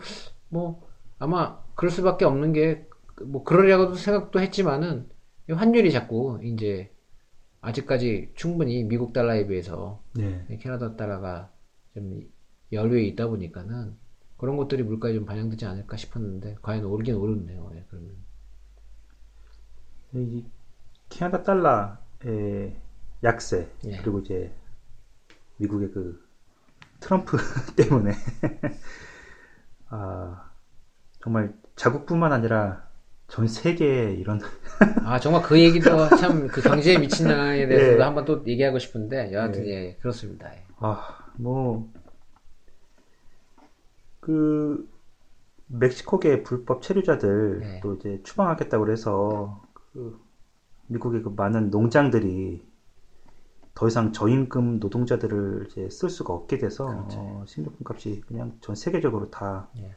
Speaker 3: 뭐, 아마, 그럴 수밖에 없는 게, 뭐, 그러려고도 생각도 했지만은, 이 환율이 자꾸, 이제, 아직까지 충분히 미국 달러에 비해서,
Speaker 2: 네.
Speaker 3: 캐나다 달러가 좀 연류에 있다 보니까는, 그런 것들이 물가에 좀 반영되지 않을까 싶었는데, 과연 오르긴 오르네요, 예, 그러면.
Speaker 2: 이 캐나다 달러의 약세
Speaker 3: 예.
Speaker 2: 그리고 이제 미국의 그 트럼프 때문에 아 정말 자국뿐만 아니라 전 세계에 이런
Speaker 3: 아, 정말 그 얘기도 참, 그 경제에 미친 영향에 대해서도
Speaker 2: 예.
Speaker 3: 한번 또 얘기하고 싶은데, 여하튼, 예, 그렇습니다. 예.
Speaker 2: 아 뭐 그 멕시코계 불법 체류자들
Speaker 3: 네.
Speaker 2: 또 이제 추방하겠다고 그래서 그 미국의 그 많은 농장들이 더 이상 저임금 노동자들을 이제 쓸 수가 없게 돼서
Speaker 3: 그렇죠.
Speaker 2: 어, 식료품 값이 그냥 전 세계적으로 다
Speaker 3: 예.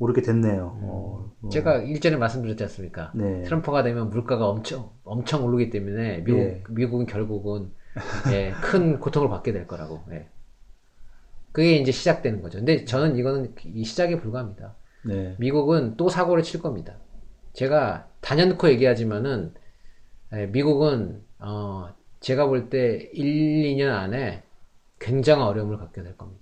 Speaker 2: 오르게 됐네요. 어, 뭐,
Speaker 3: 제가 일전에 말씀드렸지 않습니까?
Speaker 2: 네.
Speaker 3: 트럼프가 되면 물가가 엄청 엄청 오르기 때문에 미국
Speaker 2: 예.
Speaker 3: 미국은 결국은 예, 큰 고통을 받게 될 거라고. 예. 그게 이제 시작되는 거죠. 근데 저는 이거는 이 시작에 불과합니다.
Speaker 2: 네.
Speaker 3: 미국은 또 사고를 칠 겁니다. 제가 단연코 얘기하지만은 예, 미국은 어, 제가 볼 때 1, 2년 안에 굉장한 어려움을 갖게 될 겁니다.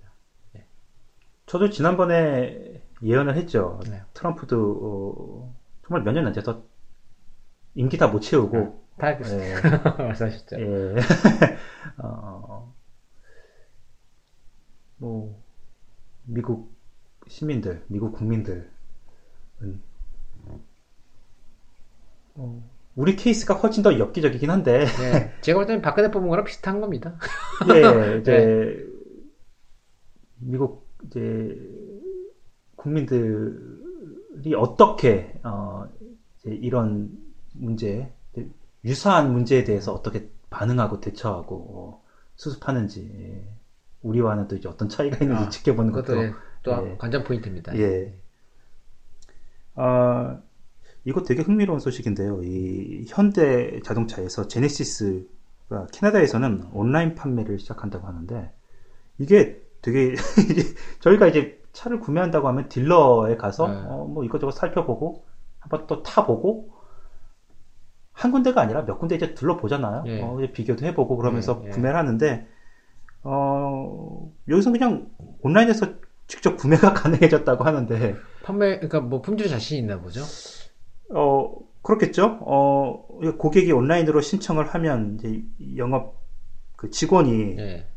Speaker 2: 저도 지난번에 예언을 했죠.
Speaker 3: 네.
Speaker 2: 트럼프도 어, 정말 몇 년 안 돼서 임기 다 못 채우고
Speaker 3: 다 알겠습니다.
Speaker 2: 예,
Speaker 3: 말씀하셨죠.
Speaker 2: 예. 어, 뭐 미국 시민들, 미국 국민들은 어, 우리 케이스가 훨씬 더 엽기적이긴 한데
Speaker 3: 예, 제가 볼 때는 박근혜 뽑은 거랑 비슷한 겁니다.
Speaker 2: 예, 이제 미국 이제 국민들이 어떻게 어, 이런 문제 유사한 문제에 대해서 어떻게 반응하고 대처하고 어, 수습하는지 예. 우리와는 또 이제 어떤 차이가 있는지
Speaker 3: 아,
Speaker 2: 지켜보는
Speaker 3: 것도 예, 또
Speaker 2: 예.
Speaker 3: 관전 포인트입니다.
Speaker 2: 예. 아, 이거 되게 흥미로운 소식인데요. 이 현대 자동차에서 제네시스가 캐나다에서는 온라인 판매를 시작한다고 하는데 이게 되게 저희가 이제 차를 구매한다고 하면 딜러에 가서
Speaker 3: 네.
Speaker 2: 어, 뭐 이것저것 살펴보고 한번 또 타보고 한 군데가 아니라 몇 군데 이제 둘러보잖아요.
Speaker 3: 예.
Speaker 2: 어, 이제 비교도 해보고 그러면서
Speaker 3: 예, 예.
Speaker 2: 구매를 하는데 어, 여기서 그냥 온라인에서 직접 구매가 가능해졌다고 하는데
Speaker 3: 판매, 그러니까 뭐 품질에 자신이 있나 보죠.
Speaker 2: 어, 그렇겠죠. 어, 고객이 온라인으로 신청을 하면 이제 영업 그 직원이
Speaker 3: 예.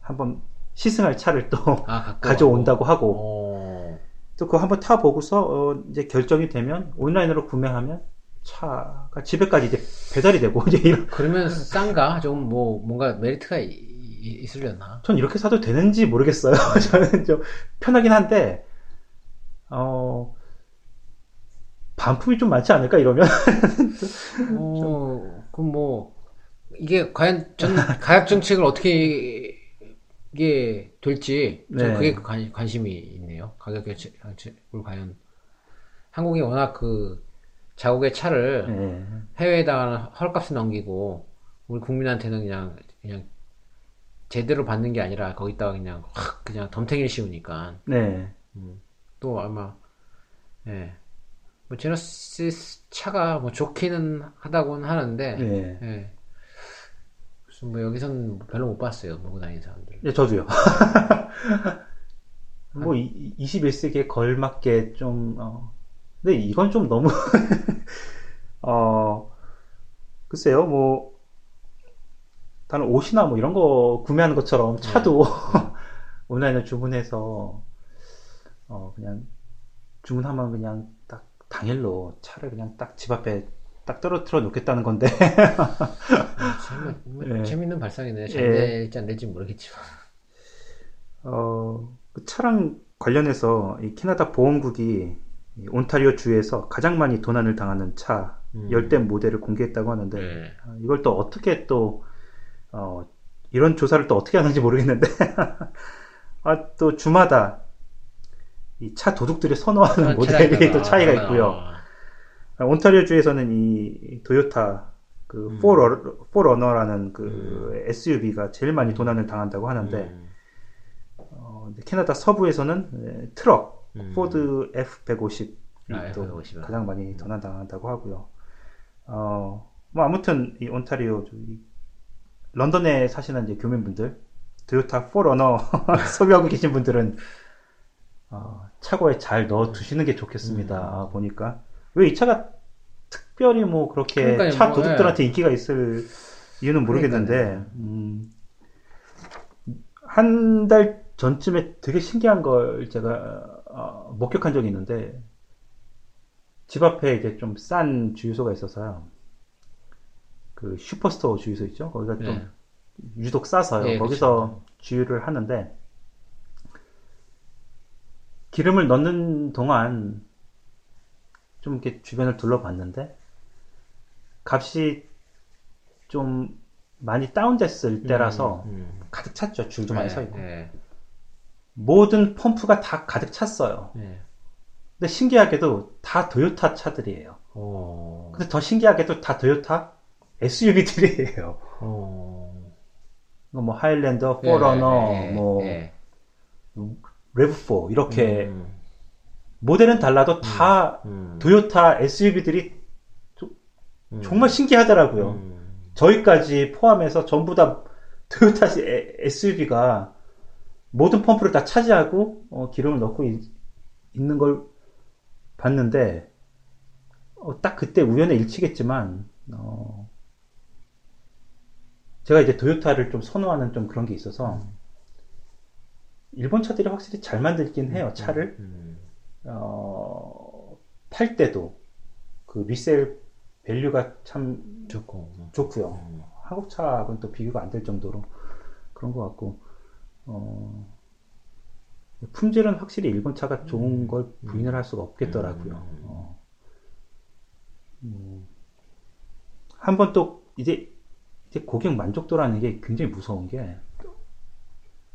Speaker 2: 한번 시승할 차를 또
Speaker 3: 아,
Speaker 2: 가져온다고 하고
Speaker 3: 어,
Speaker 2: 또 그거 한번 타보고서 어, 이제 결정이 되면 온라인으로 구매하면 차가 집에까지 이제 배달이 되고 이제 이런
Speaker 3: 그러면 싼가? 좀 뭐 뭔가 메리트가 있으려나?
Speaker 2: 전 이렇게 사도 되는지 모르겠어요. 저는 좀 편하긴 한데 어 반품이 좀 많지 않을까 이러면
Speaker 3: 어, 그럼 뭐 이게 과연 전 가격 정책을 어떻게 이게 될지 전
Speaker 2: 네.
Speaker 3: 그게 관, 관심이 있네요. 가격 정책을 과연 한국이 워낙 그 자국의 차를
Speaker 2: 네.
Speaker 3: 해외에다가 헐값에 넘기고 우리 국민한테는 그냥 그냥 제대로 받는 게 아니라 거기다가 그냥 확 그냥 덤탱이를 씌우니까
Speaker 2: 네.
Speaker 3: 또 아마 예. 뭐 제너시스 차가 뭐 좋기는 하다고는 하는데
Speaker 2: 네.
Speaker 3: 예. 뭐 여기서는 별로 못 봤어요 몰고 다니는 사람들.
Speaker 2: 예, 저도요. 뭐, 이, 21세기에 걸맞게 좀, 어, 근데 이건 좀 너무, 어, 글쎄요, 뭐, 다른 옷이나 뭐 이런 거 구매하는 것처럼 차도 온라인에 주문해서, 어, 그냥, 주문하면 그냥 딱 당일로 차를 그냥 딱 집 앞에 딱 떨어뜨려 놓겠다는 건데,
Speaker 3: 참, 뭐,
Speaker 2: 예.
Speaker 3: 재밌는 발상이네. 잘
Speaker 2: 예.
Speaker 3: 될지 안 될지 모르겠지만.
Speaker 2: 어, 그 차랑 관련해서 이 캐나다 보험국이 이 온타리오 주에서 가장 많이 도난을 당하는 차
Speaker 3: 음.
Speaker 2: 열대 모델을 공개했다고 하는데
Speaker 3: 네.
Speaker 2: 아, 이걸 또 어떻게 또 어, 이런 조사를 또 어떻게 하는지 모르겠는데 아, 또 주마다 이 차 도둑들이 선호하는 모델이 또 차이가 있고요.
Speaker 3: 아,
Speaker 2: 아, 온타리오 주에서는 이 토요타 그
Speaker 3: 음.
Speaker 2: 4Run, 4Runner라는 그 SUV가 제일 많이 도난을 당한다고 하는데
Speaker 3: 음.
Speaker 2: 어, 캐나다 서부에서는 에, 트럭
Speaker 3: 음.
Speaker 2: 포드 F150이
Speaker 3: 아,
Speaker 2: 또
Speaker 3: F150 은.
Speaker 2: 가장 많이 도난 당한다고 하고요. 어, 뭐 아무튼 이 온타리오 저기 런던에 사시는 이제 교민분들 토요타 포러너 소비하고 계신 분들은 어, 차고에 잘 넣어 두시는 게 좋겠습니다.
Speaker 3: 음.
Speaker 2: 아, 보니까 왜 이 차가 특별히 뭐 그렇게
Speaker 3: 그러니까요,
Speaker 2: 차
Speaker 3: 뭐,
Speaker 2: 도둑들한테 인기가 있을 이유는 모르겠는데 음, 한 달 전쯤에 되게 신기한 걸 제가 어, 목격한 적이 있는데 집 앞에 이제 좀 싼 주유소가 있어서요. 그 슈퍼스토어 주유소 있죠? 거기가 좀
Speaker 3: 네.
Speaker 2: 유독 싸서요.
Speaker 3: 예,
Speaker 2: 거기서 주유를 하는데 기름을 넣는 동안 좀 이렇게 주변을 둘러봤는데 값이 좀 많이 다운됐을 때라서
Speaker 3: 음,
Speaker 2: 가득 찼죠. 줄도 많이
Speaker 3: 네,
Speaker 2: 서 있고.
Speaker 3: 네,
Speaker 2: 모든 펌프가 다 가득 찼어요.
Speaker 3: 네.
Speaker 2: 근데 신기하게도 다 도요타 차들이에요.
Speaker 3: 어.
Speaker 2: 근데 더 신기하게도 다 도요타 SUV들이에요.
Speaker 3: 어.
Speaker 2: 뭐 하일랜더, 포러너,
Speaker 3: 예, 예,
Speaker 2: 뭐
Speaker 3: 예.
Speaker 2: 레브4 이렇게
Speaker 3: 음,
Speaker 2: 모델은 달라도 다
Speaker 3: 음,
Speaker 2: 도요타 SUV들이
Speaker 3: 음.
Speaker 2: 정말 신기하더라고요.
Speaker 3: 음.
Speaker 2: 저희까지 포함해서 전부 다 토요타 SUV가 모든 펌프를 다 차지하고 어, 기름을 넣고 있, 는 걸 봤는데 어, 딱 그때 우연의 일치겠지만 어, 제가 이제 도요타를 좀 선호하는 좀 그런 게 있어서 일본 차들이 확실히 잘 만들긴 해요 차를
Speaker 3: 음.
Speaker 2: 어, 팔 때도 그 resale value가 참
Speaker 3: 좋고.
Speaker 2: 좋고요.
Speaker 3: 음.
Speaker 2: 한국 차하고는 또 비교가 안 될 정도로 그런 것 같고 어, 품질은 확실히 일본 차가 좋은 걸 부인을 할 수가 없겠더라고요.
Speaker 3: 음.
Speaker 2: 어. 음. 한번 또 이제 이제 고객 만족도라는 게 굉장히 무서운 게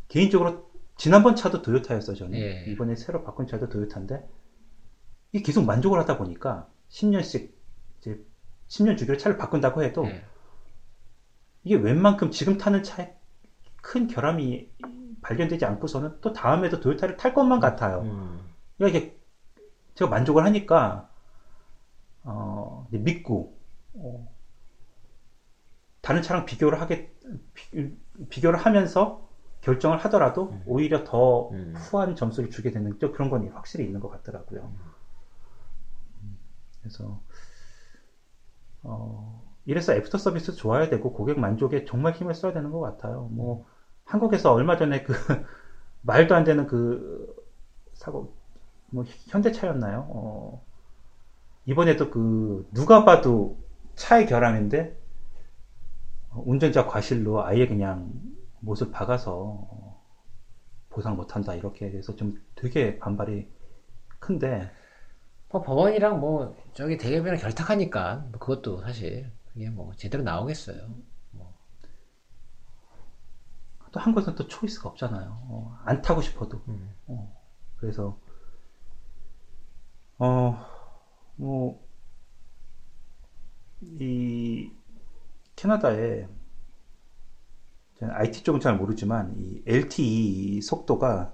Speaker 2: 개인적으로 지난번 차도 도요타였어 저는
Speaker 3: 예.
Speaker 2: 이번에 새로 바꾼 차도 도요타인데 이 계속 만족을 하다 보니까 10년씩 이제 10년 주기로 차를 바꾼다고 해도
Speaker 3: 예.
Speaker 2: 이게 웬만큼 지금 타는 차에 큰 결함이 발견되지 않고서는 또 다음에도 도요타를 탈 것만 같아요.
Speaker 3: 음.
Speaker 2: 그러니까 이게 제가 만족을 하니까 어, 이제 믿고 어, 다른 차랑 비교를 하게 비, 비교를 하면서 결정을 하더라도 오히려 더
Speaker 3: 음.
Speaker 2: 후한 점수를 주게 되는 또 그런 건 확실히 있는 것 같더라고요. 그래서 어, 이래서 애프터 서비스 좋아야 되고 고객 만족에 정말 힘을 써야 되는 것 같아요. 뭐 한국에서 얼마 전에 그 말도 안 되는 그 사고 뭐 현대차였나요? 어, 이번에도 그 누가 봐도 차의 결함인데 어, 운전자 과실로 아예 그냥 못을 박아서 어, 보상 못한다 이렇게 해서 좀 되게 반발이 큰데
Speaker 3: 뭐 법원이랑 뭐 저기 대법이랑 결탁하니까 뭐 그것도 사실 그게 뭐 제대로 나오겠어요.
Speaker 2: 또 한국에서는 또 초이스가 없잖아요. 어, 안 타고 싶어도.
Speaker 3: 음.
Speaker 2: 어, 그래서 어, 뭐, 이 캐나다에 저는 IT 쪽은 잘 모르지만 이 LTE 속도가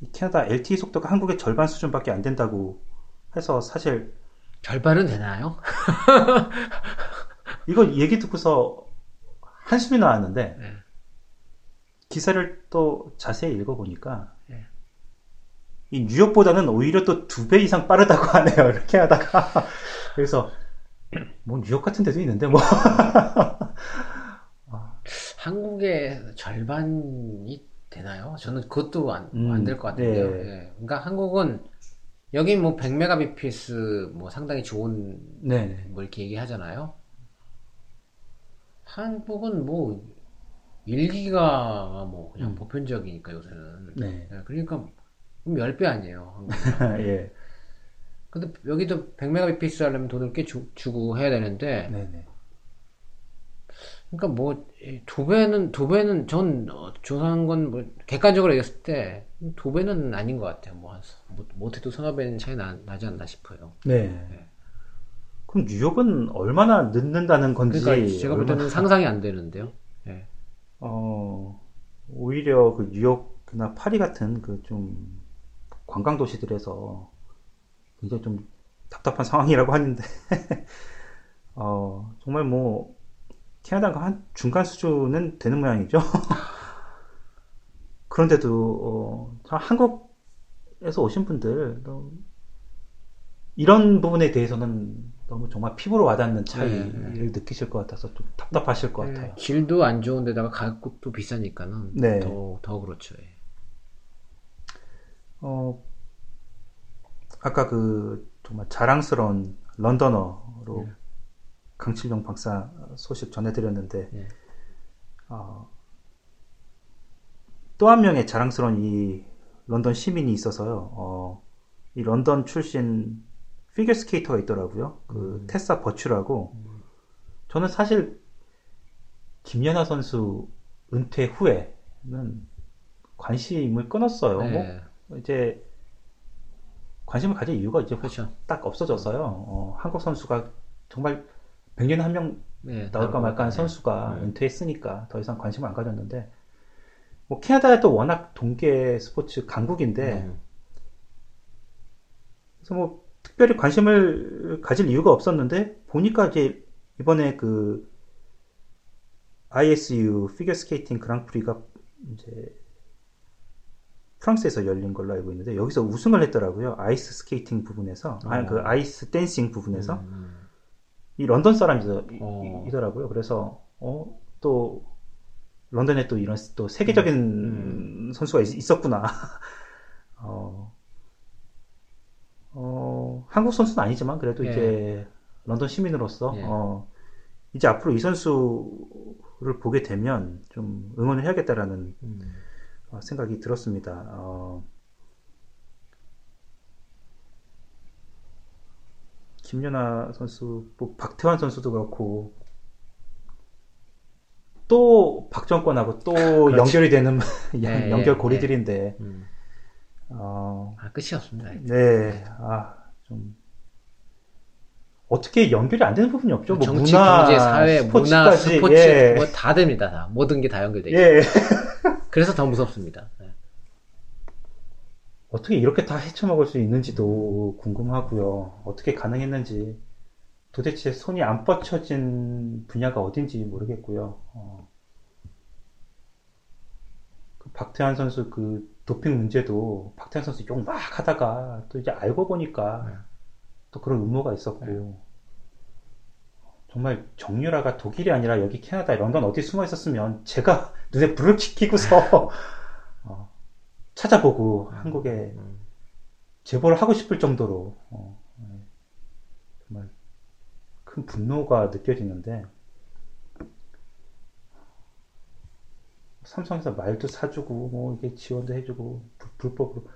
Speaker 2: 이 캐나다 LTE 속도가 한국의 절반 수준밖에 안 된다고 해서 사실
Speaker 3: 절반은 되나요?
Speaker 2: 이거 얘기 듣고서 한숨이 나왔는데
Speaker 3: 네.
Speaker 2: 기사를 또 자세히 읽어보니까
Speaker 3: 네.
Speaker 2: 이 뉴욕보다는 오히려 또 두 배 이상 빠르다고 하네요. 이렇게 하다가 그래서 뭐 뉴욕 같은 데도 있는데 뭐
Speaker 3: 한국의 절반이 되나요? 저는 그것도 안,
Speaker 2: 음,
Speaker 3: 안될것 같은데요.
Speaker 2: 네.
Speaker 3: 예. 그러니까 한국은 여기 뭐 100메가비피스 뭐 상당히 좋은
Speaker 2: 네네
Speaker 3: 뭐 이렇게 얘기하잖아요. 한국은 뭐 1기가가 뭐 그냥
Speaker 2: 음.
Speaker 3: 보편적이니까 요새는.
Speaker 2: 네.
Speaker 3: 예, 그러니까 그럼 10배 아니에요.
Speaker 2: 예
Speaker 3: 근데 여기도 100메가비피스 하려면 돈을 꽤 주, 고 해야 되는데
Speaker 2: 네네
Speaker 3: 그러니까 뭐 두 배는 두 배는 전 어, 조사한 건 뭐 객관적으로 얘기했을 때 두 배는 아닌 것 같아요. 뭐 한- 못- 못해도 서너 배는 차이 나, 나지 않나 싶어요.
Speaker 2: 네. 그럼 뉴욕은 얼마나 늦는다는 건지
Speaker 3: 그러니까 제가 볼 때는
Speaker 2: 얼마나-
Speaker 3: 상상이 안 되는데요. 예.
Speaker 2: 어 오히려 그 뉴욕이나 파리 같은 그 좀 관광 도시들에서 굉장히 좀 답답한 상황이라고 하는데 어 정말 뭐 캐나다가 한 중간 수준은 되는 모양이죠. 그런데도 어, 참 한국에서 오신 분들 또 이런 부분에 대해서는 너무 정말 피부로 와닿는 차이를
Speaker 3: 네,
Speaker 2: 느끼실 것 같아서 좀 답답하실 것 같아요.
Speaker 3: 길도 안 좋은데다가 가격도 비싸니까는
Speaker 2: 네.
Speaker 3: 더, 더 그렇죠. 예.
Speaker 2: 어, 아까 그 정말 자랑스러운 런던어로
Speaker 3: 네.
Speaker 2: 강칠용 박사 소식 전해드렸는데
Speaker 3: 네.
Speaker 2: 어, 또한 명의 자랑스러운 이 런던 시민이 있어서요. 어, 이 런던 출신 피겨 스케이터가 있더라고요. 그
Speaker 3: 음.
Speaker 2: 테사 버츄라고. 저는 사실 김연아 선수 은퇴 후에는 관심을 끊었어요. 뭐
Speaker 3: 네.
Speaker 2: 이제 관심을 가질 이유가 이제
Speaker 3: 그렇죠.
Speaker 2: 딱 없어졌어요. 어, 한국 선수가 정말 100년에 한명
Speaker 3: 네,
Speaker 2: 나올까
Speaker 3: 나올
Speaker 2: 말까
Speaker 3: 한것
Speaker 2: 선수가
Speaker 3: 네.
Speaker 2: 은퇴했으니까 더 이상 관심을 안 가졌는데 뭐 캐나다도 워낙 동계 스포츠 강국인데
Speaker 3: 음.
Speaker 2: 그래서 뭐 특별히 관심을 가질 이유가 없었는데 보니까 이제 이번에 그 ISU 피겨 스케이팅 그랑프리가 이제 프랑스에서 열린 걸로 알고 있는데 여기서 우승을 했더라고요. 아이스 스케이팅 부분에서 아니 그
Speaker 3: 어.
Speaker 2: 아이스 댄싱 부분에서
Speaker 3: 음.
Speaker 2: 이 런던
Speaker 3: 어.
Speaker 2: 사람이더라고요. 그래서 어, 또 런던에 또 이런 또 세계적인
Speaker 3: 음.
Speaker 2: 선수가 있, 었구나 어, 어, 한국 선수는 아니지만 그래도
Speaker 3: 예.
Speaker 2: 이제 런던 시민으로서
Speaker 3: 예.
Speaker 2: 어, 이제 앞으로 이 선수를 보게 되면 좀 응원을 해야겠다라는
Speaker 3: 음.
Speaker 2: 어, 생각이 들었습니다. 어, 김연아 선수, 뭐 박태환 선수도 그렇고 또 박정권하고 또 연결이 되는
Speaker 3: 예,
Speaker 2: 연결
Speaker 3: 예,
Speaker 2: 고리들인데
Speaker 3: 음.
Speaker 2: 어,
Speaker 3: 아, 끝이 없습니다.
Speaker 2: 네, 아, 좀 어떻게 연결이 안 되는 부분이 없죠? 뭐
Speaker 3: 정치,
Speaker 2: 문화,
Speaker 3: 경제, 사회, 문화,
Speaker 2: 스포츠까지,
Speaker 3: 스포츠
Speaker 2: 예.
Speaker 3: 뭐다 됩니다. 다. 모든 게 다 연결돼 있어요.
Speaker 2: 예.
Speaker 3: 그래서 더 무섭습니다. 네.
Speaker 2: 어떻게 이렇게 다 헤쳐먹을 수 있는지도 궁금하고요. 어떻게 가능했는지 도대체 손이 안 뻗쳐진 분야가 어딘지 모르겠고요. 어. 그 박태환 선수 그 도핑 문제도 박태환 선수 욕 막 하다가 또 이제 알고 보니까
Speaker 3: 네.
Speaker 2: 또 그런 음모가 있었고 정말 정유라가 독일이 아니라 여기 캐나다, 런던 어디 숨어 있었으면 제가 눈에 불을 지키고서 어, 찾아보고 한국에
Speaker 3: 음.
Speaker 2: 제보를 하고 싶을 정도로 어, 네. 정말 큰 분노가 느껴지는데 삼성에서 말도 사주고 뭐 이게 지원도 해주고 불- 불법으로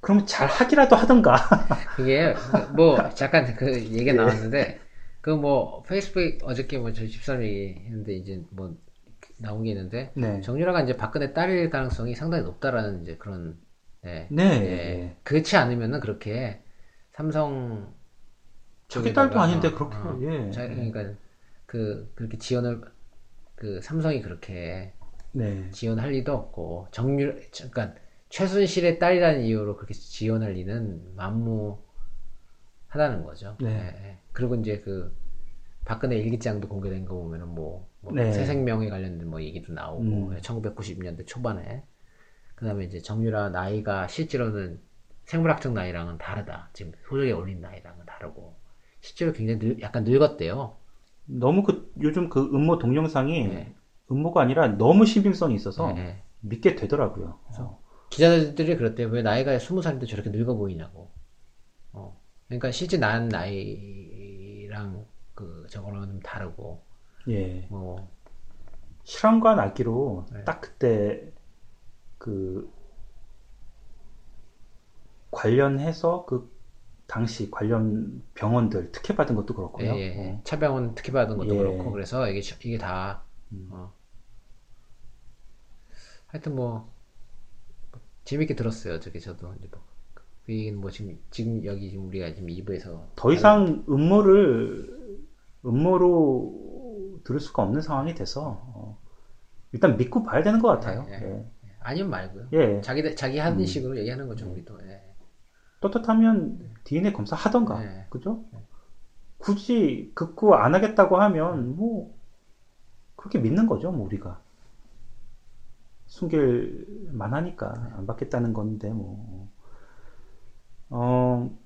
Speaker 2: 그러면 잘 하기라도 하던가
Speaker 3: 그게 뭐 잠깐 그
Speaker 2: 예.
Speaker 3: 얘기가 나왔는데 그뭐 페이스북 어저께 뭐 저희 집사람 얘기했는데 이제 뭐 나온 게 있는데
Speaker 2: 네.
Speaker 3: 정유라가 이제 박근혜 딸일 가능성이 상당히 높다라는 이제 그런 네.
Speaker 2: 네.
Speaker 3: 예. 그렇지 않으면은 그렇게 삼성
Speaker 2: 자기 딸도 아닌데
Speaker 3: 어,
Speaker 2: 그렇게
Speaker 3: 어,
Speaker 2: 예.
Speaker 3: 자, 그러니까 그 그렇게 지원을 그 삼성이 그렇게
Speaker 2: 네.
Speaker 3: 지원할 리도 없고 정유 그러니까 최순실의 딸이라는 이유로 그렇게 지원할 리는 만무하다는 거죠.
Speaker 2: 네.
Speaker 3: 예, 예. 그리고 이제 그 박근혜 일기장도 공개된 거 보면은 뭐, 뭐
Speaker 2: 네.
Speaker 3: 새생명에 관련된 뭐 얘기도 나오고
Speaker 2: 음.
Speaker 3: 1990년대 초반에 그다음에 이제 정유라 나이가 실제로는 생물학적 나이랑은 다르다. 지금 소적에 올린 나이랑은 다르고 실제로 굉장히 늙, 약간 늙었대요.
Speaker 2: 너무 그 요즘 그 음모 동영상이
Speaker 3: 네.
Speaker 2: 음모가 아니라 너무 신빙성이 있어서
Speaker 3: 예, 예.
Speaker 2: 믿게 되더라고요. 어.
Speaker 3: 기자들이 그랬대요. 왜 나이가 스무 살인데 저렇게 늙어 보이냐고. 어. 그러니까 실제 난 나이랑 그 저거랑은 좀 다르고,
Speaker 2: 예.
Speaker 3: 뭐,
Speaker 2: 실험관 알기로
Speaker 3: 네.
Speaker 2: 딱 그때 그 관련해서 그 당시 관련 병원들 특혜 받은 것도
Speaker 3: 예,
Speaker 2: 그렇고요.
Speaker 3: 예, 예.
Speaker 2: 어.
Speaker 3: 차병원 특혜 받은 것도
Speaker 2: 예.
Speaker 3: 그렇고, 그래서 이게, 이게 다,
Speaker 2: 음.
Speaker 3: 어. 하여튼 뭐, 재밌게 들었어요. 저기 저도 이제 뭐. 그 얘기는 뭐 지금, 지금 여기 지금 우리가 지금 2부에서.
Speaker 2: 더 이상 음모를 음모로 들을 수가 없는 상황이 돼서 어. 일단 믿고 봐야 되는 것 같아요.
Speaker 3: 예,
Speaker 2: 예.
Speaker 3: 아니면 말고요.
Speaker 2: 예.
Speaker 3: 자기, 자기 하는
Speaker 2: 음.
Speaker 3: 식으로 얘기하는 거죠, 우리도. 예.
Speaker 2: 떳떳하면 DNA 검사 하던가,
Speaker 3: 네.
Speaker 2: 그죠? 굳이 극구 안 하겠다고 하면 뭐 그렇게 믿는 거죠, 뭐 우리가 숨길 만 하니까 안 받겠다는 건데 뭐. 어,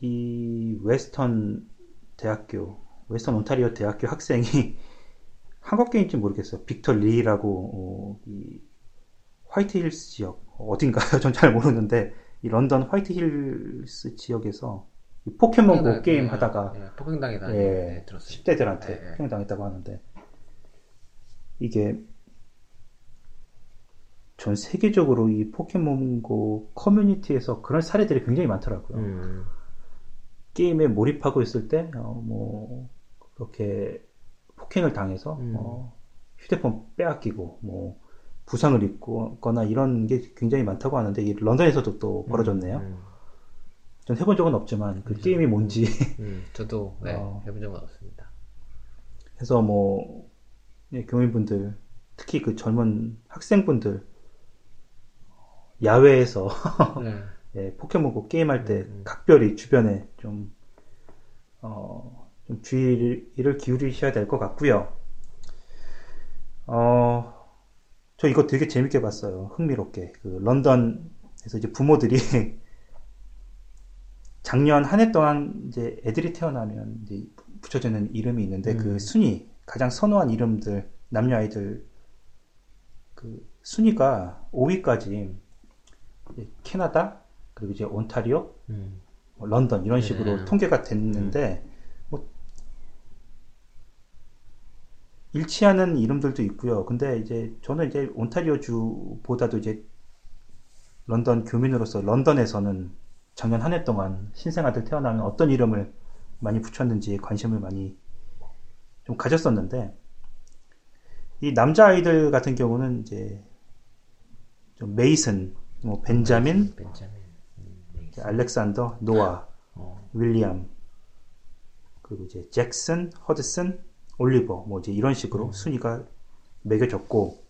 Speaker 2: 이 웨스턴 대학교, 웨스턴 온타리오 대학교 학생이 한국계인지 모르겠어요. 빅터 리라고 어, 이 화이트힐스 지역 어딘가요? 전 잘 모르는데 이 런던 화이트힐스 지역에서 이 포켓몬고
Speaker 3: 폭행당-
Speaker 2: 게임
Speaker 3: 예,
Speaker 2: 하다가
Speaker 3: 예, 폭행당했다.
Speaker 2: 예,
Speaker 3: 예, 들었어요.
Speaker 2: 10대들한테
Speaker 3: 예, 예.
Speaker 2: 폭행당했다고 하는데 이게 전 세계적으로 이 포켓몬고 커뮤니티에서 그런 사례들이 굉장히 많더라고요.
Speaker 3: 음.
Speaker 2: 게임에 몰입하고 있을 때, 어, 뭐, 그렇게 폭행을 당해서,
Speaker 3: 음.
Speaker 2: 어, 휴대폰 빼앗기고, 뭐, 부상을 입거나 이런 게 굉장히 많다고 하는데 이 런던에서도 또 벌어졌네요.
Speaker 3: 음,
Speaker 2: 전 해본 적은 없지만 그 게임이 뭔지
Speaker 3: 음, 저도 네,
Speaker 2: 어.
Speaker 3: 해본 적은 없습니다.
Speaker 2: 해서 뭐 예, 교민분들 특히 그 젊은 학생분들 야외에서
Speaker 3: 네.
Speaker 2: 예, 포켓몬고 게임할 때
Speaker 3: 음,
Speaker 2: 각별히 주변에 좀, 어, 좀 주의를 기울이셔야 될 것 같고요. 어, 저 이거 되게 재밌게 봤어요. 흥미롭게. 그 런던에서 이제 부모들이 작년 한 해 동안 이제 애들이 태어나면 이제 붙여지는 이름이 있는데 그 순위, 가장 선호한 이름들, 남녀 아이들 그 순위가 5위까지 캐나다, 그리고 이제 온타리오,
Speaker 3: 음,
Speaker 2: 뭐 런던 이런 식으로
Speaker 3: 네.
Speaker 2: 통계가 됐는데 뭐 일치하는 이름들도 있고요. 근데 이제 저는 이제 온타리오 주보다도 이제 런던 교민으로서 런던에서는 작년 한 해 동안 신생아들 태어나면 어떤 이름을 많이 붙였는지에 관심을 많이 좀 가졌었는데 이 남자 아이들 같은 경우는 이제 좀 메이슨, 뭐 벤자민,
Speaker 3: 벤자민.
Speaker 2: 알렉산더, 노아,
Speaker 3: 어,
Speaker 2: 윌리엄, 그리고 이제 잭슨, 허드슨, 올리버, 뭐 이제 이런 식으로 순위가 매겨졌고,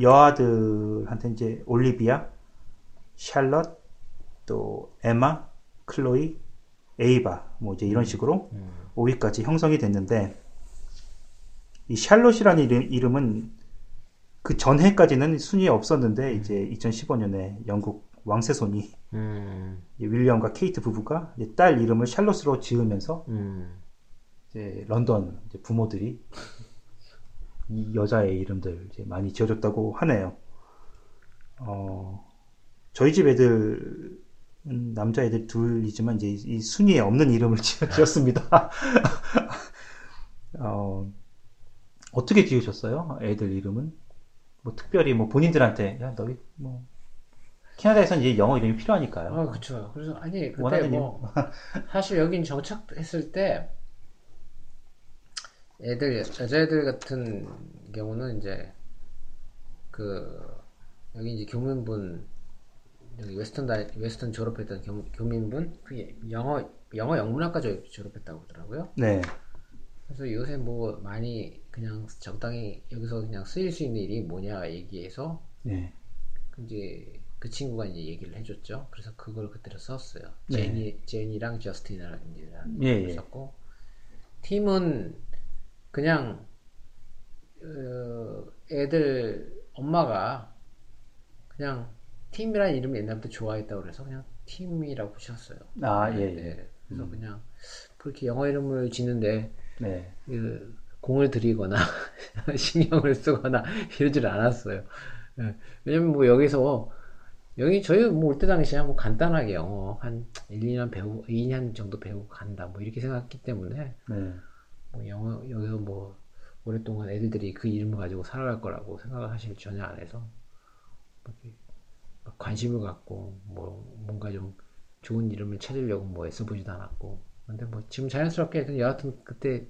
Speaker 2: 여아들한테 이제 올리비아, 샬럿, 또 에마, 클로이, 에이바, 뭐 이제 이런 식으로 5위까지 형성이 됐는데, 이 샬롯이라는 이름, 이름은 그 전해까지는 순위에 없었는데, 이제 2015년에 영국 왕세손이
Speaker 3: 음,
Speaker 2: 윌리엄과 케이트 부부가 딸 이름을 샬롯으로 지으면서
Speaker 3: 음,
Speaker 2: 이제 런던 이제 부모들이 이 여자의 이름들 이제 많이 지어줬다고 하네요. 어, 저희 집 애들은 남자 애들 둘이지만 이제 이 순위에 없는 이름을 지었습니다. 어, 어떻게 지으셨어요? 애들 이름은? 뭐 특별히 뭐 본인들한테 야 너희 뭐 캐나다에선 이제 영어 이름이 필요하니까요.
Speaker 3: 아, 그쵸. 그래서, 아니, 그때 뭐, 사실 여긴 정착했을 때, 애들, 여자애들 같은 경우는 이제, 그, 여기 이제 교민분, 여기 웨스턴 다, 웨스턴 졸업했던 교, 교민분, 그게 영어, 영어 영문학과 저- 졸업했다고 하더라고요.
Speaker 2: 네.
Speaker 3: 그래서 요새 뭐 많이 그냥 적당히 여기서 그냥 쓰일 수 있는 일이 뭐냐 얘기해서
Speaker 2: 네.
Speaker 3: 이제 그 친구가 이제 얘기를 해줬죠. 그래서 그걸 그때로 썼어요.
Speaker 2: 네.
Speaker 3: 제니, 제니랑 저스틴이라는
Speaker 2: 예,
Speaker 3: 예,
Speaker 2: 예.
Speaker 3: 썼고 팀은 그냥 어, 애들 엄마가 그냥 팀이라는 이름을 옛날부터 좋아했다고 그래서 그냥 팀이라고 붙였어요.
Speaker 2: 아,
Speaker 3: 네,
Speaker 2: 예, 예.
Speaker 3: 네. 그래서 그냥 그렇게 영어 이름을 짓는데
Speaker 2: 네.
Speaker 3: 그 공을 들이거나 신경을 쓰거나 이러질 않았어요. 예. 왜냐면 뭐 여기서 여기 저희 뭐 올 때 당시에 뭐 간단하게 영어 한 1, 2년 배우고 2년 정도 배우고 간다 뭐 이렇게 생각했기 때문에
Speaker 2: 네.
Speaker 3: 뭐 영어 여기서 뭐 오랫동안 애들들이 그 이름을 가지고 살아갈 거라고 생각을 사실 전혀 안 해서 막 관심을 갖고 뭐 뭔가 좀 좋은 이름을 찾으려고 뭐 애써보지도 않았고 근데 뭐 지금 자연스럽게 그냥 여하튼 그때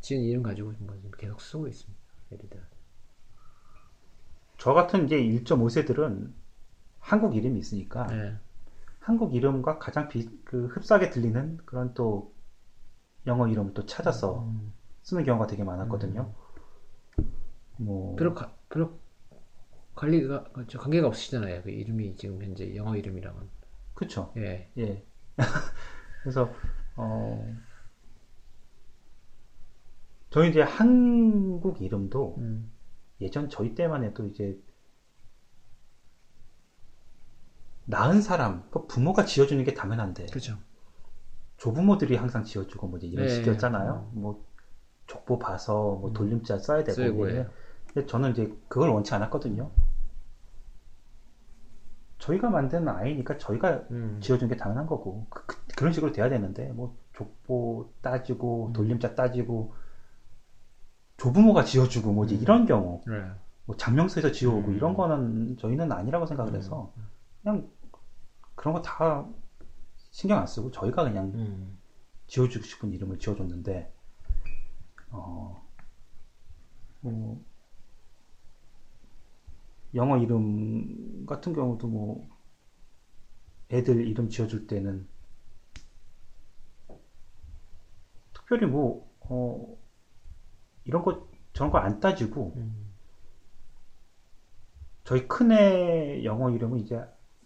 Speaker 3: 지은 이름 가지고 뭐 계속 쓰고 있습니다 애들
Speaker 2: 저 같은 이제 1.5세들은 한국 이름이 있으니까
Speaker 3: 네.
Speaker 2: 한국 이름과 가장 비, 그 흡사하게 들리는 그런 또 영어 이름을 또 찾아서
Speaker 3: 음.
Speaker 2: 쓰는 경우가 되게 많았거든요. 뭐
Speaker 3: 별로 가, 별로 관리가 저 관계가 없으시잖아요 그 이름이 지금 현재 영어 이름이랑은
Speaker 2: 그쵸.
Speaker 3: 예
Speaker 2: 예. 그래서 어 저희 이제 한국 이름도
Speaker 3: 음.
Speaker 2: 예전 저희 때만 해도 이제 낳은 사람, 그 부모가 지어주는 게 당연한데
Speaker 3: 그렇죠
Speaker 2: 조부모들이 항상 지어주고 뭐 이런
Speaker 3: 네.
Speaker 2: 식이었잖아요. 뭐 족보 봐서 뭐 돌림자 써야 되고
Speaker 3: 쓰고. 예.
Speaker 2: 근데 저는 이제 그걸 원치 않았거든요. 저희가 만든 아이니까 저희가
Speaker 3: 음.
Speaker 2: 지어준 게 당연한 거고 그, 런 식으로 돼야 되는데 뭐 족보 따지고
Speaker 3: 음.
Speaker 2: 돌림자 따지고 조부모가 지어주고 뭐지 이런 경우
Speaker 3: 네.
Speaker 2: 뭐 장명서에서 지어오고
Speaker 3: 음.
Speaker 2: 이런 거는 저희는 아니라고 생각을 해서 그냥 그런 거 다 신경 안 쓰고 저희가 그냥
Speaker 3: 음.
Speaker 2: 지어주고 싶은 이름을 지어줬는데 어, 뭐 영어 이름 같은 경우도 뭐 애들 이름 지어줄 때는 특별히 뭐 어, 이런 거 저런 거 안 따지고 저희 큰애 영어 이름은 이제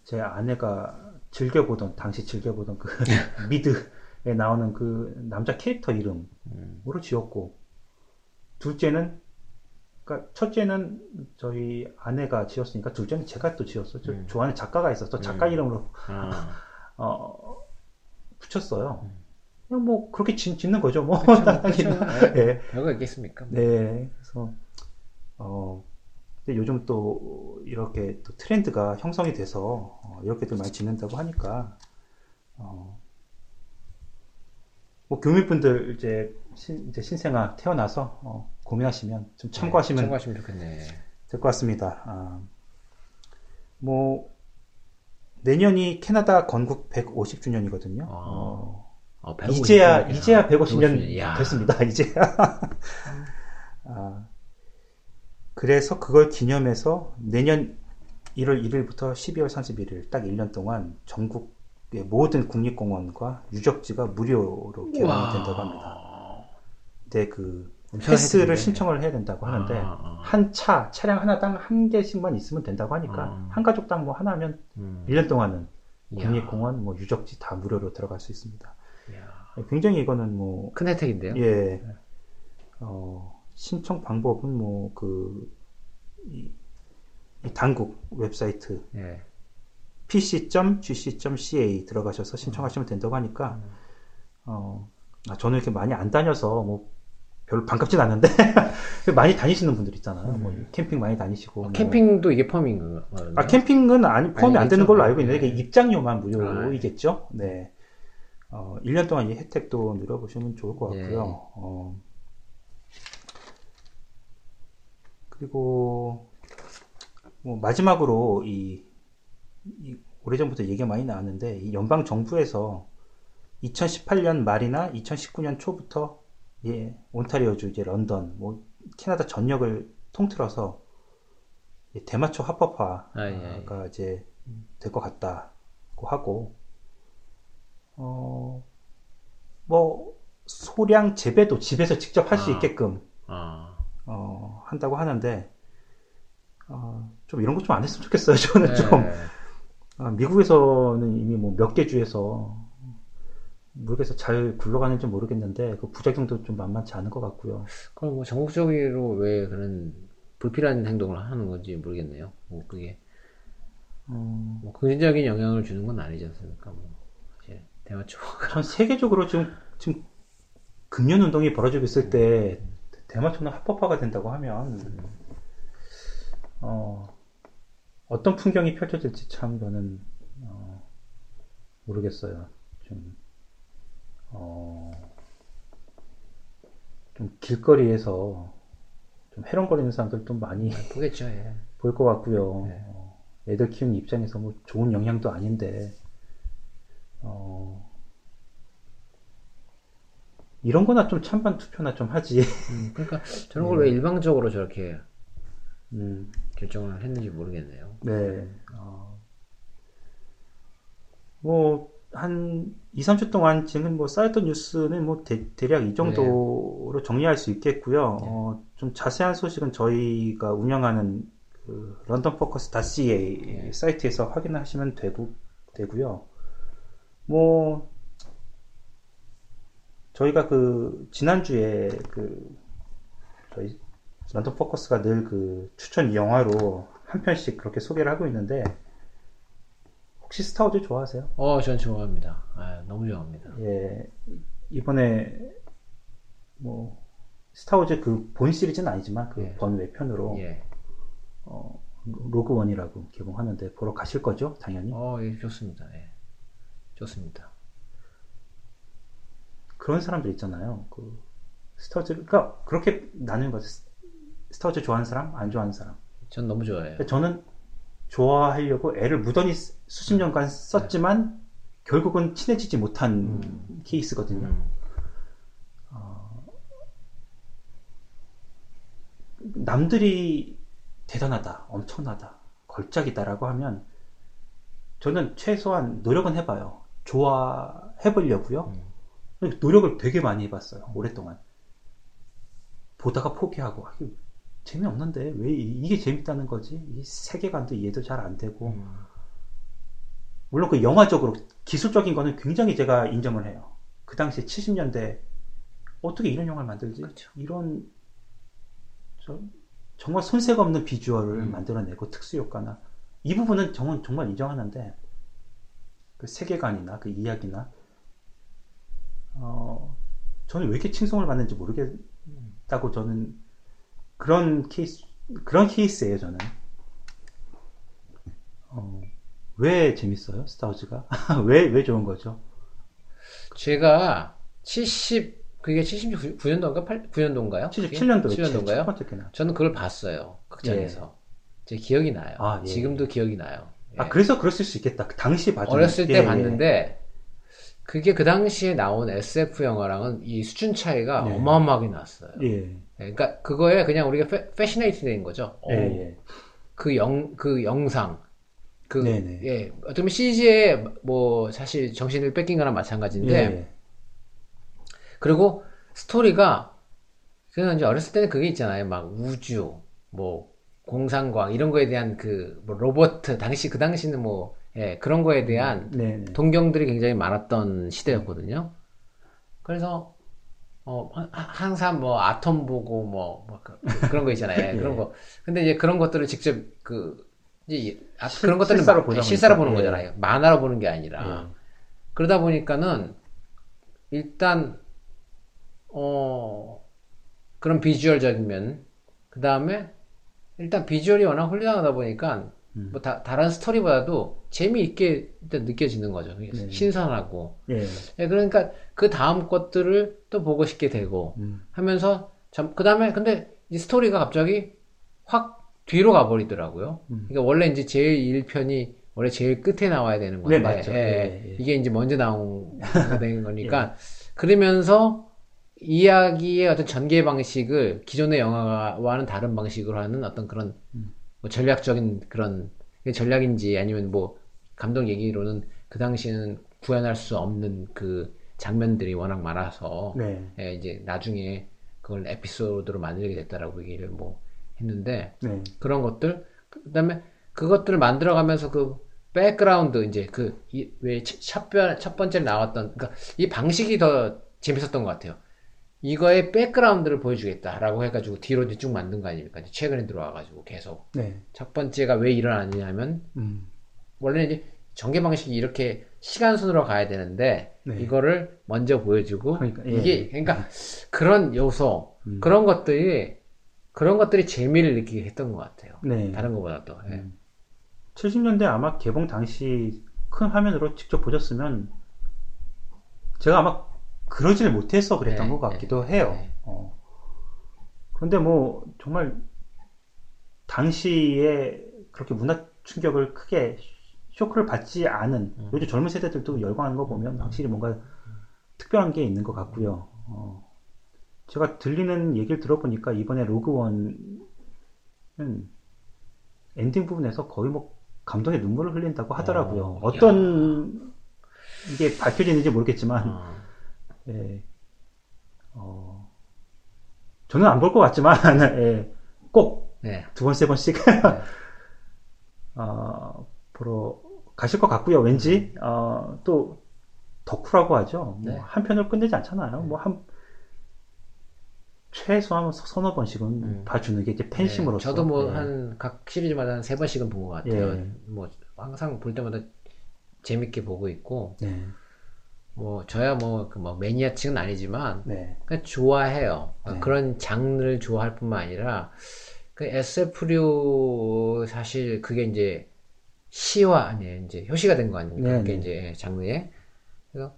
Speaker 2: 제 아내가 즐겨보던 당시 즐겨보던 그 미드에 나오는 그 남자 캐릭터 이름으로 지었고 둘째는 그러니까 첫째는 저희 아내가 지었으니까 둘째는 제가 또 지었어요. 저 좋아하는 작가가 있어서 작가 이름으로
Speaker 3: 아,
Speaker 2: 어, 붙였어요. 그냥 뭐 그렇게 짓, 짓는 거죠. 뭐
Speaker 3: 그렇죠.
Speaker 2: 당연히. 네.
Speaker 3: 별거 있겠습니까?
Speaker 2: 네. 그래서 어 근데 요즘 또 이렇게 또 트렌드가 형성이 돼서 어, 이렇게들 많이 짓는다고 하니까 어, 뭐 교민분들 이제 신, 이제 신생아 태어나서 어, 고민하시면 좀 참고하시면
Speaker 3: 참고하시면 좋겠네.
Speaker 2: 될 것 같습니다. 아, 뭐 내년이 캐나다 건국 150주년이거든요.
Speaker 3: 아,
Speaker 2: 어,
Speaker 3: 어, 150
Speaker 2: 이제야
Speaker 3: 년이야.
Speaker 2: 이제야 150년
Speaker 3: 150년. 이야.
Speaker 2: 됐습니다. 이제야. 아, 그래서 그걸 기념해서 내년 1월 1일부터 12월 31일 딱 1년 동안 전국의 모든 국립공원과 유적지가 무료로 개방이 된다고 합니다. 근데 그 패스를. 신청을 해야 된다고 하는데
Speaker 3: 아, 아.
Speaker 2: 한차 차량 하나당 한 개씩만 있으면 된다고 하니까
Speaker 3: 아.
Speaker 2: 한 가족당 뭐 하나면
Speaker 3: 음.
Speaker 2: 1년 동안은. 국립공원 뭐 유적지 다 무료로 들어갈 수 있습니다.
Speaker 3: 이야.
Speaker 2: 굉장히 이거는 뭐
Speaker 3: 큰 혜택인데요.
Speaker 2: 예. 어, 신청 방법은 뭐, 그, 이, 이 당국 웹사이트
Speaker 3: 예.
Speaker 2: pc.gc.ca 들어가셔서 신청하시면 된다고 하니까, 어, 아, 저는 이렇게 많이 안 다녀서 뭐, 별로 반갑진 않은데, 많이 다니시는 분들 있잖아요. 뭐, 캠핑 많이 다니시고. 뭐.
Speaker 3: 음. 캠핑도 이게 펌인 거예요?
Speaker 2: 아, 캠핑은 아니, 포함이 안 되는
Speaker 3: 아니겠죠?
Speaker 2: 걸로 알고 있는데,
Speaker 3: 네.
Speaker 2: 이게 입장료만 무료이겠죠? 네. 어, 1년 동안 이 혜택도 누려보시면 좋을 것 같고요.
Speaker 3: 예.
Speaker 2: 어, 그리고, 뭐, 마지막으로 이, 이 오래전부터 얘기가 많이 나왔는데, 이 연방 정부에서 2018년 말이나 2019년 초부터, 예, 온타리오주, 이제 런던, 뭐, 캐나다 전역을 통틀어서 이 대마초 합법화가
Speaker 3: 아, 예, 예.
Speaker 2: 이제 될 것 같다고 하고, 어, 뭐, 소량 재배도 집에서 직접 할수
Speaker 3: 아.
Speaker 2: 있게끔,
Speaker 3: 아.
Speaker 2: 어, 한다고 하는데, 어, 좀 이런 거좀안 했으면 좋겠어요, 저는
Speaker 3: 네.
Speaker 2: 좀. 아, 미국에서는 이미 뭐 몇 개 주에서, 모르겠어 잘 굴러가는지 모르겠는데, 그 부작용도 좀 만만치 않은 것 같고요.
Speaker 3: 그럼 뭐 전국적으로 왜 그런 불필요한 행동을 하는 건지 모르겠네요. 뭐 그게
Speaker 2: 음,
Speaker 3: 뭐 긍정적인 영향을 주는 건 아니지 않습니까? 뭐 사실 대마초가
Speaker 2: 전 세계적으로 지금, 지금 금년 운동이 벌어지고 있을 때 대마초는 합법화가 된다고 하면 어, 어떤 풍경이 펼쳐질지 참 저는 어, 모르겠어요. 좀, 어, 좀 길거리에서 좀 해롱거리는 사람들도 많이
Speaker 3: 보겠죠. 예.
Speaker 2: 보일 것 같고요.
Speaker 3: 네.
Speaker 2: 어, 애들 키우는 입장에서 뭐 좋은 영향도 아닌데, 어, 이런 거나 좀 찬반 투표나 좀 하지.
Speaker 3: 음, 그러니까 저런 걸왜 일방적으로 저렇게
Speaker 2: 음,
Speaker 3: 결정을 했는지 모르겠네요.
Speaker 2: 네. 어, 뭐, 한 2, 3주 동안 지금 뭐 쌓였던 뉴스는 뭐 대, 략이 정도로 정리할 수 있겠고요. 어, 좀 자세한 소식은 저희가 운영하는 그 런던 포커스 .ca
Speaker 3: 네.
Speaker 2: 사이트에서 확인하시면 되고, 되고요. 뭐, 저희가 그, 지난주에 그, 저희 런던 포커스가 늘 그 추천 영화로 한 편씩 그렇게 소개를 하고 있는데 혹시 스타워즈 좋아하세요?
Speaker 3: 어, 전 좋아합니다. 아, 너무 좋아합니다.
Speaker 2: 예 이번에 뭐 스타워즈 그 본 시리즈는 아니지만 그
Speaker 3: 예.
Speaker 2: 번 외편으로
Speaker 3: 예.
Speaker 2: 어, 로그 원이라고 개봉하는데 보러 가실 거죠 당연히
Speaker 3: 어, 예, 좋습니다. 예. 좋습니다.
Speaker 2: 그런 사람들 있잖아요 그 스타워즈 그러니까 그렇게 나누는 거죠 스- 스타워즈 좋아하는 사람 안 좋아하는 사람
Speaker 3: 전 너무 좋아해요.
Speaker 2: 근데 저는 좋아하려고 애를 무던히 수- 수십 년간 썼지만 결국은 친해지지 못한 케이스거든요.
Speaker 3: 음,
Speaker 2: 남들이 대단하다, 엄청나다, 걸작이다라고 하면 저는 최소한 노력은 해봐요. 좋아해보려고요. 노력을 되게 많이 해봤어요. 오랫동안. 보다가 포기하고 아, 재미없는데 왜 이- 이게 재밌다는 거지? 이 세계관도 이해도 잘 안 되고 물론 그 영화적으로 기술적인 거는 굉장히 제가 인정을 해요. 그 당시에 70년대 어떻게 이런 영화를 만들지? 이런 저- 정말 손색 없는 비주얼을 만들어내고 특수 효과나 이 부분은 정말 정말 인정하는데 그 세계관이나 그 이야기나 어 저는 왜 이렇게 칭송을 받는지 모르겠다고 저는 그런 케이스 그런 케이스예요 저는 어, 왜 재밌어요 스타워즈가 왜왜 좋은 거죠
Speaker 3: 제가 70 그게 79년도인가 8, 9년도인가요?
Speaker 2: 77년도
Speaker 3: 7년도인가요?
Speaker 2: 첫
Speaker 3: 저는 그걸 봤어요. 극장에서. 제 기억이 나요.
Speaker 2: 예. 아, 예.
Speaker 3: 지금도 기억이 나요. 예.
Speaker 2: 아 그래서 그랬을 수 있겠다 그 당시 봐준
Speaker 3: 어렸을 때
Speaker 2: 예, 예.
Speaker 3: 봤는데 그게 그 당시에 나온 SF 영화랑은 이 수준 차이가
Speaker 2: 네.
Speaker 3: 어마어마하게 났어요.
Speaker 2: 예.
Speaker 3: 예, 그러니까 그거에 그냥 우리가 패, 패시네이트 된 거죠. 어,
Speaker 2: 예, 예.
Speaker 3: 그 영, 그 영상. 그,
Speaker 2: 네네.
Speaker 3: 예, 어떻게 보면 CG에 뭐, 사실 정신을 뺏긴 거나 마찬가지인데,
Speaker 2: 예.
Speaker 3: 그리고 스토리가, 그냥 이제 어렸을 때는 그게 있잖아요. 막 우주, 뭐, 공상과학, 이런 거에 대한 그, 뭐, 로버트, 당시, 그 당시는 뭐, 예, 그런 거에 대한
Speaker 2: 네, 네.
Speaker 3: 동경들이 굉장히 많았던 시대였거든요. 그래서 어, 하- 항상 뭐 아톰 보고 뭐, 뭐 그, 런 거 있잖아요. 그런 거. 근데 이제 그런 것들을 직접 그 이제 아,
Speaker 2: 실-
Speaker 3: 그런 것들은
Speaker 2: 실사로
Speaker 3: 마-
Speaker 2: 보다
Speaker 3: 실사로. 보는
Speaker 2: 예.
Speaker 3: 거잖아요. 만화로 보는 게 아니라.
Speaker 2: 예.
Speaker 3: 그러다 보니까는 일단 어 그런 비주얼적인 면, 그 다음에 일단 비주얼이 워낙 훌륭하다 보니까
Speaker 2: 음.
Speaker 3: 뭐 다, 다른 스토리보다도 재미있게 일단 느껴지는 거죠.
Speaker 2: 네.
Speaker 3: 신선하고.
Speaker 2: 예.
Speaker 3: 예, 그러니까 그 다음 것들을 또 보고 싶게 되고
Speaker 2: 음.
Speaker 3: 하면서 그 다음에 근데 이 스토리가 갑자기 확 뒤로 가버리더라고요.
Speaker 2: 음.
Speaker 3: 그러니까 원래 이제 제일 1편이 원래 제일 끝에 나와야 되는 건데
Speaker 2: 네, 맞죠.
Speaker 3: 예,
Speaker 2: 예, 예.
Speaker 3: 이게 이제 먼저 나온 게 되는 거니까 그러면서 이야기의 어떤 전개 방식을 기존의 영화와는 다른 방식으로 하는 어떤 그런
Speaker 2: 음.
Speaker 3: 뭐 전략적인 그런 전략인지 아니면 뭐 감독 얘기로는 그 당시에는 구현할 수 없는 그 장면들이 워낙 많아서
Speaker 2: 네.
Speaker 3: 예, 이제 나중에 그걸 에피소드로 만들게 됐다라고 얘기를 뭐 했는데
Speaker 2: 네.
Speaker 3: 그런 것들 그다음에 그것들을 만들어가면서 그 백그라운드 이제 그 왜 첫 번째 나왔던 그러니까 이 방식이 더 재밌었던 것 같아요. 이거의 백그라운드를 보여주겠다라고 해가지고 뒤로 이제 쭉 만든 거 아닙니까? 최근에 들어와가지고 계속
Speaker 2: 네.
Speaker 3: 첫 번째가 왜 일어났냐면
Speaker 2: 음.
Speaker 3: 원래는 이제 전개 방식이 이렇게 시간순으로 가야 되는데
Speaker 2: 네.
Speaker 3: 이거를 먼저 보여주고
Speaker 2: 그러니까, 예.
Speaker 3: 이게 그러니까 그런 요소
Speaker 2: 음.
Speaker 3: 그런 것들이 그런 것들이 재미를 느끼게 했던 것 같아요.
Speaker 2: 네.
Speaker 3: 다른 것보다도. 예.
Speaker 2: 음. 70년대 아마 개봉 당시 큰 화면으로 직접 보셨으면 제가 아마 그러질 못해서 그랬던
Speaker 3: 네,
Speaker 2: 것 같기도 해요.
Speaker 3: 네.
Speaker 2: 어. 그런데 뭐 정말 당시에 그렇게 문화 충격을 크게 쇼크를 받지 않은
Speaker 3: 음.
Speaker 2: 요즘 젊은 세대들도 열광하는 거 보면 확실히 뭔가 특별한 게 있는 것 같고요. 어. 제가 들리는 얘기를 들어보니까 이번에 로그원은 엔딩 부분에서 거의 뭐 감동의 눈물을 흘린다고 하더라고요.
Speaker 3: 어,
Speaker 2: 어, 떤 이게 밝혀지는지 모르겠지만,
Speaker 3: 어.
Speaker 2: 예, 어, 저는 안 볼 것 같지만, 예, 꼭
Speaker 3: 네.
Speaker 2: 두 번, 세 번씩, 어, 보러 가실 것 같고요. 왠지, 어, 또, 덕후라고 하죠. 뭐,
Speaker 3: 네.
Speaker 2: 한 편을 끝내지 않잖아요. 뭐, 한, 최소한 서너 번씩은
Speaker 3: 음.
Speaker 2: 봐주는 게 이제 팬심으로서.
Speaker 3: 네, 저도 뭐
Speaker 2: 예.
Speaker 3: 한각 시리즈마다 한 세 번씩은 본 것 같아요.
Speaker 2: 예.
Speaker 3: 뭐 항상 볼 때마다 재밌게 보고 있고
Speaker 2: 네.
Speaker 3: 뭐 저야 뭐 그 뭐 매니아층은 아니지만
Speaker 2: 네.
Speaker 3: 그냥 좋아해요.
Speaker 2: 네.
Speaker 3: 그런 장르를 좋아할 뿐만 아니라 그 SF류 사실 그게 이제 시화 아니에요. 이제 효시가 된 거 아닙니까?
Speaker 2: 네,
Speaker 3: 그게
Speaker 2: 네.
Speaker 3: 이제 장르에. 그래서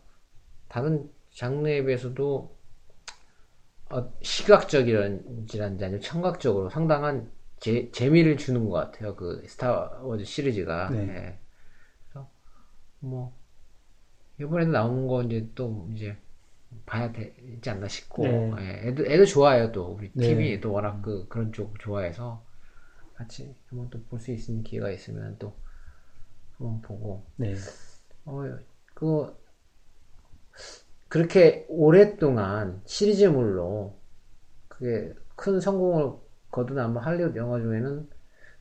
Speaker 3: 다른 장르에 비해서도 어, 시각적이란지 아니면 청각적으로 상당한 재, 재미를 주는 것 같아요. 그 스타워즈 시리즈가.
Speaker 2: 네.
Speaker 3: 예. 그래서 뭐 이번에도 나온 거 이제 또 이제 봐야 되지 않나 싶고
Speaker 2: 네.
Speaker 3: 예, 애도 애도 좋아해요 또 우리
Speaker 2: 네.
Speaker 3: 팀이 또 워낙 그 그런 쪽 좋아해서 같이 한번 또 볼 수 있는 기회가 있으면 또 한번 보고
Speaker 2: 네.
Speaker 3: 어, 그, 그렇게 오랫동안 시리즈물로 그게 큰 성공을 거둔 아마 할리우드 영화 중에는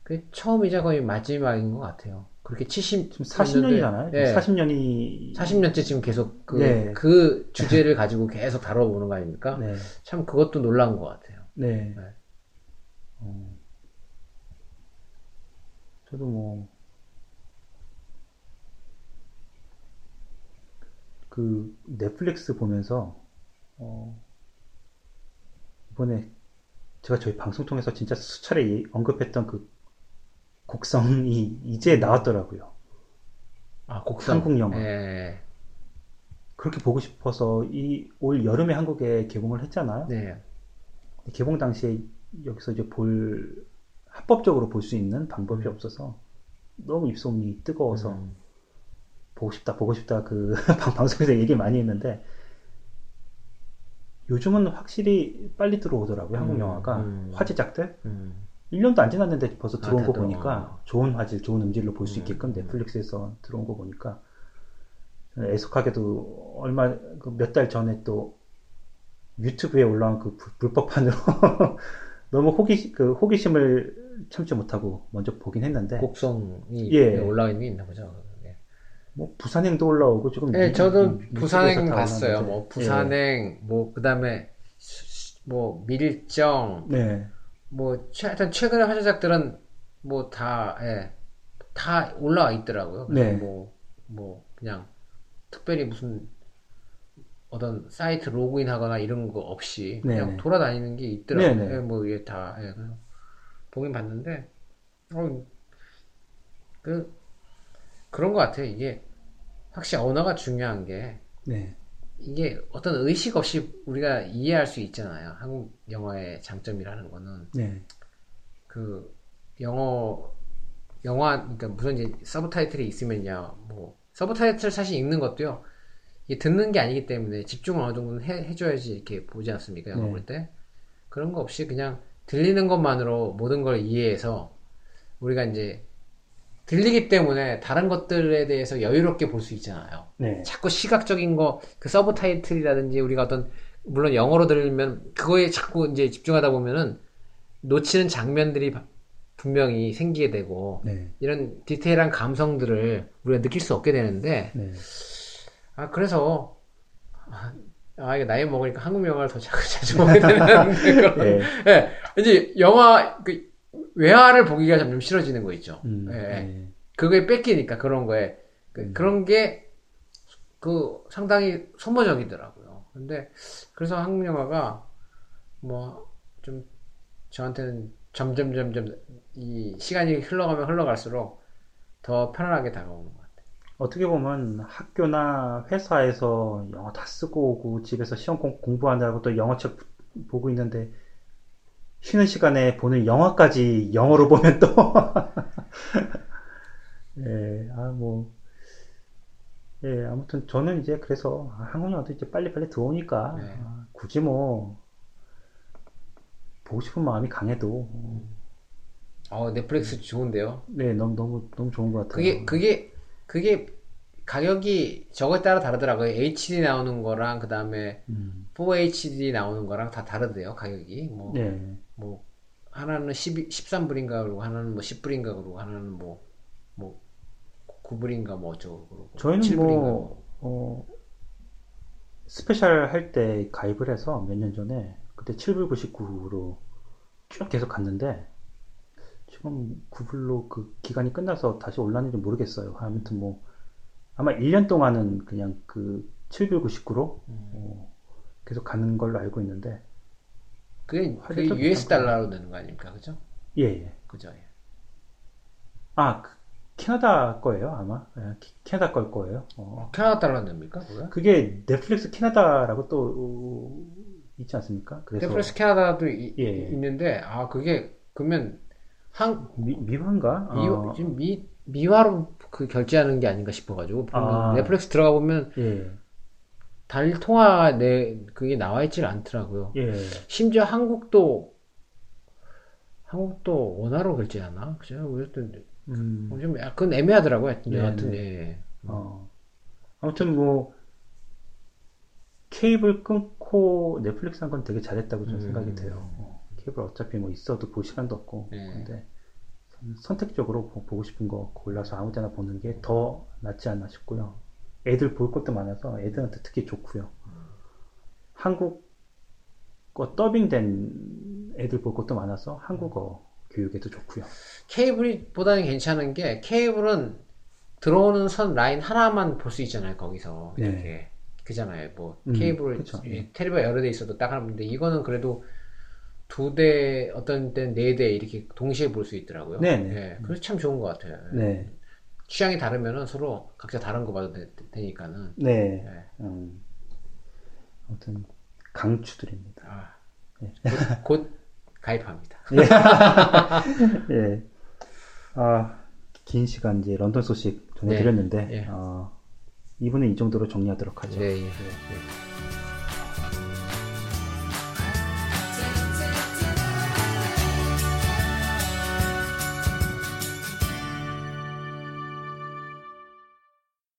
Speaker 3: 그게 처음이자 거의 마지막인 것 같아요. 그렇게 70,
Speaker 2: 지금 40년이잖아요.
Speaker 3: 네.
Speaker 2: 40년이
Speaker 3: 40년째 지금 계속 그,
Speaker 2: 네.
Speaker 3: 그 주제를 가지고 계속 다뤄보는 거 아닙니까?
Speaker 2: 네.
Speaker 3: 참 그것도 놀라운 것 같아요.
Speaker 2: 네.
Speaker 3: 네.
Speaker 2: 어. 저도 뭐, 그, 넷플릭스 보면서, 어, 이번에 제가 저희 방송 통해서 진짜 수차례 예- 언급했던 그 곡성이 이제 나왔더라고요.
Speaker 3: 아, 곡성.
Speaker 2: 한국 영화.
Speaker 3: 예.
Speaker 2: 그렇게 보고 싶어서 이 올 여름에 한국에 개봉을 했잖아요.
Speaker 3: 네.
Speaker 2: 개봉 당시에 여기서 이제 볼 합법적으로 볼 수 있는 방법이 없어서 너무 입소문이 뜨거워서
Speaker 3: 음.
Speaker 2: 보고 싶다 보고 싶다 그 방- 방송에서 얘기 많이 했는데 요즘은 확실히 빨리 들어오더라고요 한국
Speaker 3: 음,
Speaker 2: 영화가
Speaker 3: 음.
Speaker 2: 화제작들
Speaker 3: 음.
Speaker 2: 1년도 안 지났는데 벌써 들어온
Speaker 3: 아, 거다
Speaker 2: 보니까
Speaker 3: 들어와.
Speaker 2: 좋은 화질 좋은 음질로 볼수
Speaker 3: 음,
Speaker 2: 있게끔
Speaker 3: 음.
Speaker 2: 넷플릭스에서 들어온 거 보니까 애석하게도 얼마 그몇달 전에 또 유튜브에 올라온 그 불- 불법판으로 너무 호기 그 호기심을 참지 못하고 먼저 보긴 했는데
Speaker 3: 곡성이
Speaker 2: 예.
Speaker 3: 올라와 있는 게 있나 보죠. 예.
Speaker 2: 뭐 부산행도 올라오고 지금
Speaker 3: 네,
Speaker 2: 유-
Speaker 3: 저도 부산행
Speaker 2: 다
Speaker 3: 봤어요. 뭐 부산행, 뭐 그다음에 수- 뭐 밀정,
Speaker 2: 예. 네.
Speaker 3: 뭐 최- 하여튼 최근의 화제작들은 뭐 다 예, 다 올라와 있더라고요.
Speaker 2: 네.
Speaker 3: 뭐, 뭐 그냥 특별히 무슨 어떤 사이트 로그인하거나 이런 거 없이
Speaker 2: 네,
Speaker 3: 그냥
Speaker 2: 네.
Speaker 3: 돌아다니는 게 있더라고요.
Speaker 2: 네, 네.
Speaker 3: 예, 뭐 이게 다 예, 그래서 보긴 봤는데 어, 그 그런 것 같아요. 이게 확실히 언어가 중요한 게
Speaker 2: 네.
Speaker 3: 이게 어떤 의식 없이 우리가 이해할 수 있잖아요. 한국 영화의 장점이라는 거는
Speaker 2: 네.
Speaker 3: 그 영어 영화 그러니까 무슨 이제 서브타이틀이 있으면야 뭐 서브타이틀 사실 읽는 것도요. 이게 듣는 게 아니기 때문에 집중을 어느 정도는 해, 해줘야지 이렇게 보지 않습니까? 영화
Speaker 2: 네.
Speaker 3: 볼 때. 그런 거 없이 그냥 들리는 것만으로 모든 걸 이해해서 우리가 이제 들리기 때문에 다른 것들에 대해서 여유롭게 볼 수 있잖아요.
Speaker 2: 네.
Speaker 3: 자꾸 시각적인 거, 그 서브 타이틀이라든지 우리가 어떤, 물론 영어로 들으면 그거에 자꾸 이제 집중하다 보면은 놓치는 장면들이 바- 분명히 생기게 되고
Speaker 2: 네.
Speaker 3: 이런 디테일한 감성들을 우리가 느낄 수 없게 되는데
Speaker 2: 네.
Speaker 3: 아, 그래서 아, 아, 이게 나이 먹으니까 한국 영화를 더 자꾸 자주 보게 되는 그런
Speaker 2: 예.
Speaker 3: 예, 이제 영화, 그, 외화를 보기가 점점 싫어지는 거 있죠.
Speaker 2: 음,
Speaker 3: 예, 예.
Speaker 2: 네.
Speaker 3: 그거에 뺏기니까 그런 거에 그,
Speaker 2: 음.
Speaker 3: 런게 그 상당히 소모적이더라고요. 근데 그래서 한국 영화가 뭐 좀 저한테는 점점 점점 이 시간이 흘러가면 흘러갈수록 더 편안하게 다가오는 것 같아요.
Speaker 2: 어떻게 보면 학교나 회사에서 영어 다 쓰고 오고 집에서 시험 공, 공부하느라고 또 영어책 보고 있는데 쉬는 시간에 보는 영화까지 영어로 보면 또 예, 아, 뭐, 예, 아무튼 저는 이제 그래서 아, 한국 영화도 이제 빨리빨리 들어오니까
Speaker 3: 네.
Speaker 2: 아, 굳이 뭐 보고 싶은 마음이 강해도
Speaker 3: 어 넷플릭스 좋은데요.
Speaker 2: 네, 너무 너무 너무 좋은 것 같아요.
Speaker 3: 그게 그게 그게 가격이 저거에 따라 다르더라고요. HD 나오는 거랑 그 다음에
Speaker 2: 음,
Speaker 3: 4HD 나오는 거랑 다 다르대요. 가격이 뭐
Speaker 2: 네,
Speaker 3: 뭐 하나는 12, 13불인가 그러고 하나는 뭐 10불인가 그러고 하나는 뭐뭐 9불인가 뭐 어쩌고 그러고
Speaker 2: 저희는
Speaker 3: 7불인가
Speaker 2: 뭐, 어, special 할 때 가입을 해서 몇 년 전에 그때 7불 99로 쭉 계속 갔는데 지금 9불로 그 기간이 끝나서 다시 올랐는지 모르겠어요. 아무튼 뭐 아마 1년 동안은 그냥 그 7불 99로
Speaker 3: 음.
Speaker 2: 어, 계속 가는 걸로 알고 있는데
Speaker 3: 그게 그게 US. 달러로 되는 거 아닙니까? 그죠?
Speaker 2: 예, 예.
Speaker 3: 그죠? 예.
Speaker 2: 아, 그 캐나다 거예요, 아마. 예, 키- 캐나다 걸 거예요. 어.
Speaker 3: 캐나다 달러 됩니까? 그게?
Speaker 2: 그게 넷플릭스 캐나다라고 또 어, 있지 않습니까? 그래서
Speaker 3: 넷플릭스 캐나다도 이-
Speaker 2: 예, 예.
Speaker 3: 있는데 아 그게 그러면 한
Speaker 2: 미, 미화인가?
Speaker 3: 미,
Speaker 2: 어,
Speaker 3: 지금 미, 미화로 그 결제하는 게 아닌가 싶어 가지고 보면
Speaker 2: 아.
Speaker 3: 넷플릭스 들어가 보면
Speaker 2: 예,
Speaker 3: 달 통화 내 그게 나와 있질 않더라고요.
Speaker 2: 예,
Speaker 3: 심지어 한국도 한국도 원화로 결제 하나? 그죠? 그랬던
Speaker 2: 음,
Speaker 3: 좀 약간 애매하더라고요. 하여튼,
Speaker 2: 네,
Speaker 3: 여하튼
Speaker 2: 네.
Speaker 3: 예.
Speaker 2: 어. 아무튼 뭐 케이블 끊고 넷플릭스 한 건 되게 잘했다고 좀
Speaker 3: 음.
Speaker 2: 생각이 돼요. 어, 케이블 어차피 뭐 있어도 볼 시간도 없고
Speaker 3: 네.
Speaker 2: 근데 선택적으로 보- 보고 싶은 거 골라서 아무데나 보는 게 더 낫지 않나 싶고요. 애들 볼 것도 많아서 애들한테 특히 좋고요. 한국어 더빙된 애들 볼 것도 많아서 한국어 교육에도 좋고요.
Speaker 3: 케이블보다는 괜찮은 게 케이블은 들어오는 선 라인 하나만 볼 수 있잖아요. 거기서
Speaker 2: 네.
Speaker 3: 이렇게 그잖아요. 뭐
Speaker 2: 음,
Speaker 3: 케이블
Speaker 2: 그쵸.
Speaker 3: 이 텔레비가 여러 대 있어도 딱 하나 보는데 이거는 그래도 두 대 어떤 때는 네 대 이렇게 동시에 볼 수 있더라고요.
Speaker 2: 네 네.
Speaker 3: 예, 그래서 참 좋은 것 같아요.
Speaker 2: 네,
Speaker 3: 취향이 다르면은 서로 각자 다른 거 봐도 되, 니까는
Speaker 2: 네.
Speaker 3: 네.
Speaker 2: 음, 아무튼 강추드립니다.
Speaker 3: 아,
Speaker 2: 네.
Speaker 3: 곧, 곧 가입합니다.
Speaker 2: 예. 아, 긴 시간 이제 런던 소식 전해드렸는데,
Speaker 3: 네, 예.
Speaker 2: 어, 이분은 이 정도로 정리하도록 하죠.
Speaker 3: 네, 예. 네.